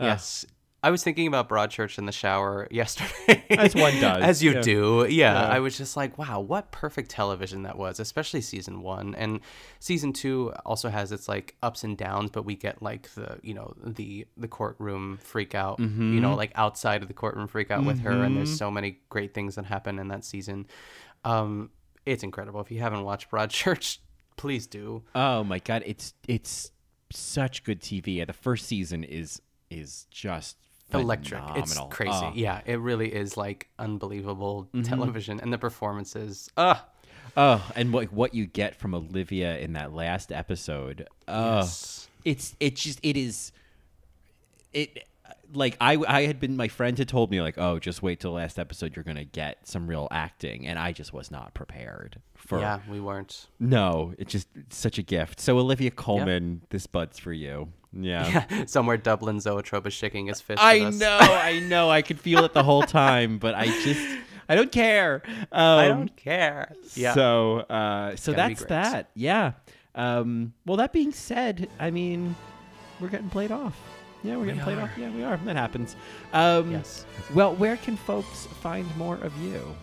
Uh, Yes. I was thinking about Broadchurch in the shower [LAUGHS] yesterday. As one [LAUGHS] does, As you yeah. do. Yeah, Yeah. I was just like, wow, what perfect television that was, especially season one. And season two also has its like ups and downs, but we get like the, you know, the the courtroom freak out, you know, Mhm. like outside of the courtroom freak out with her. And there's Mhm. so many great things that happen in that season. Um, it's incredible. If you haven't watched Broadchurch, [LAUGHS] please do. Oh my god, it's it's such good TV. The first season is is just electric. It's crazy. Oh. Yeah, it really is like unbelievable Mhm. television and the performances. Ah, Oh, and what what you get from Olivia in that last episode. Oh, Yes. it's it just it is it like I I had been my friend had told me like, "Oh, just wait till the last episode you're going to get some real acting." And I just was not prepared for yeah, we weren't. No, it's just it's such a gift. So Olivia Colman, this bud's for you. Yeah. [LAUGHS] Yeah, somewhere Dublin Zoetrope is shaking his fist. I at us. know, I know. I could feel it the whole time, but I just I don't care. Um, I don't care. Yeah. So uh, so that's that. Yeah. Um, well, that being said, I mean, we're getting played off. Yeah, we're getting played off. Yeah, we are. That happens. Um, Yes. Well, where can folks find more of you?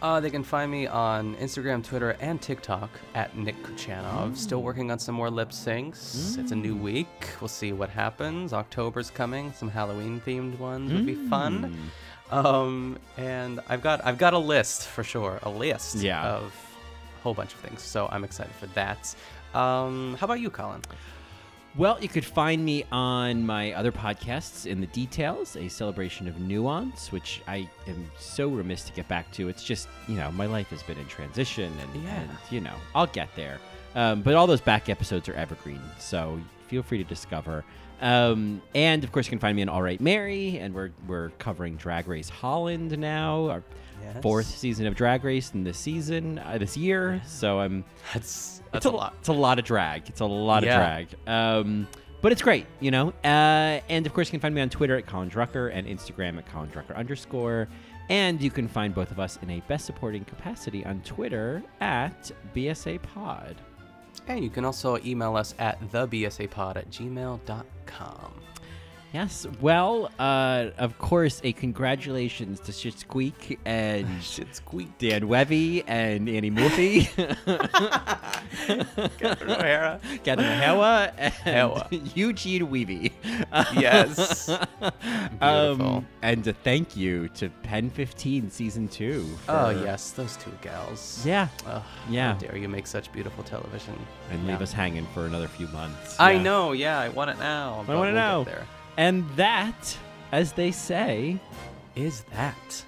Uh, they can find me on Instagram, Twitter, and TikTok at Nick Kuchanov. Still working on some more lip syncs. It's a new week. We'll see what happens. October's coming. Some Halloween themed ones would be fun. Um, and I've got I've got a list for sure. A list Yeah. of a whole bunch of things. So I'm excited for that. Um, how about you, Colin? Well, you could find me on my other podcasts, In the Details, a celebration of nuance, which I am so remiss to get back to. It's just, you know, my life has been in transition, and, Yeah. and you know, I'll get there. Um, but all those back episodes are evergreen, so feel free to discover. Um, and of course, you can find me on All Right Mary, and we're we're covering Drag Race Holland now, our Yes. fourth season of Drag Race in this season, uh, this year. So I'm That's it's that's a lot. It's a lot of drag. It's a lot Yeah. of drag. Um, but it's great, you know. Uh, and of course, you can find me on Twitter at Colin Drucker and Instagram at Colin Drucker underscore. And you can find both of us in a best supporting capacity on Twitter at BSA Pod. And you can also email us at thebsapod at gmail.com. Yes. Well, uh, of course, a congratulations to Shit Squeak and [LAUGHS] Shit Squeak. Dan Webby and Annie Murphy. [LAUGHS] [LAUGHS] Catherine O'Hara. Catherine O'Hara and. Eugene Weeby. Yes. Um, Beautiful. and a thank you to Pen 15 Season 2. Oh, yes, those two gals. Yeah. Ugh, Yeah. How dare you make such beautiful television? And leave us hanging for another few months. I Yeah. know, yeah, I want it now. I want to we'll. Get there. And that, as they say, Is that?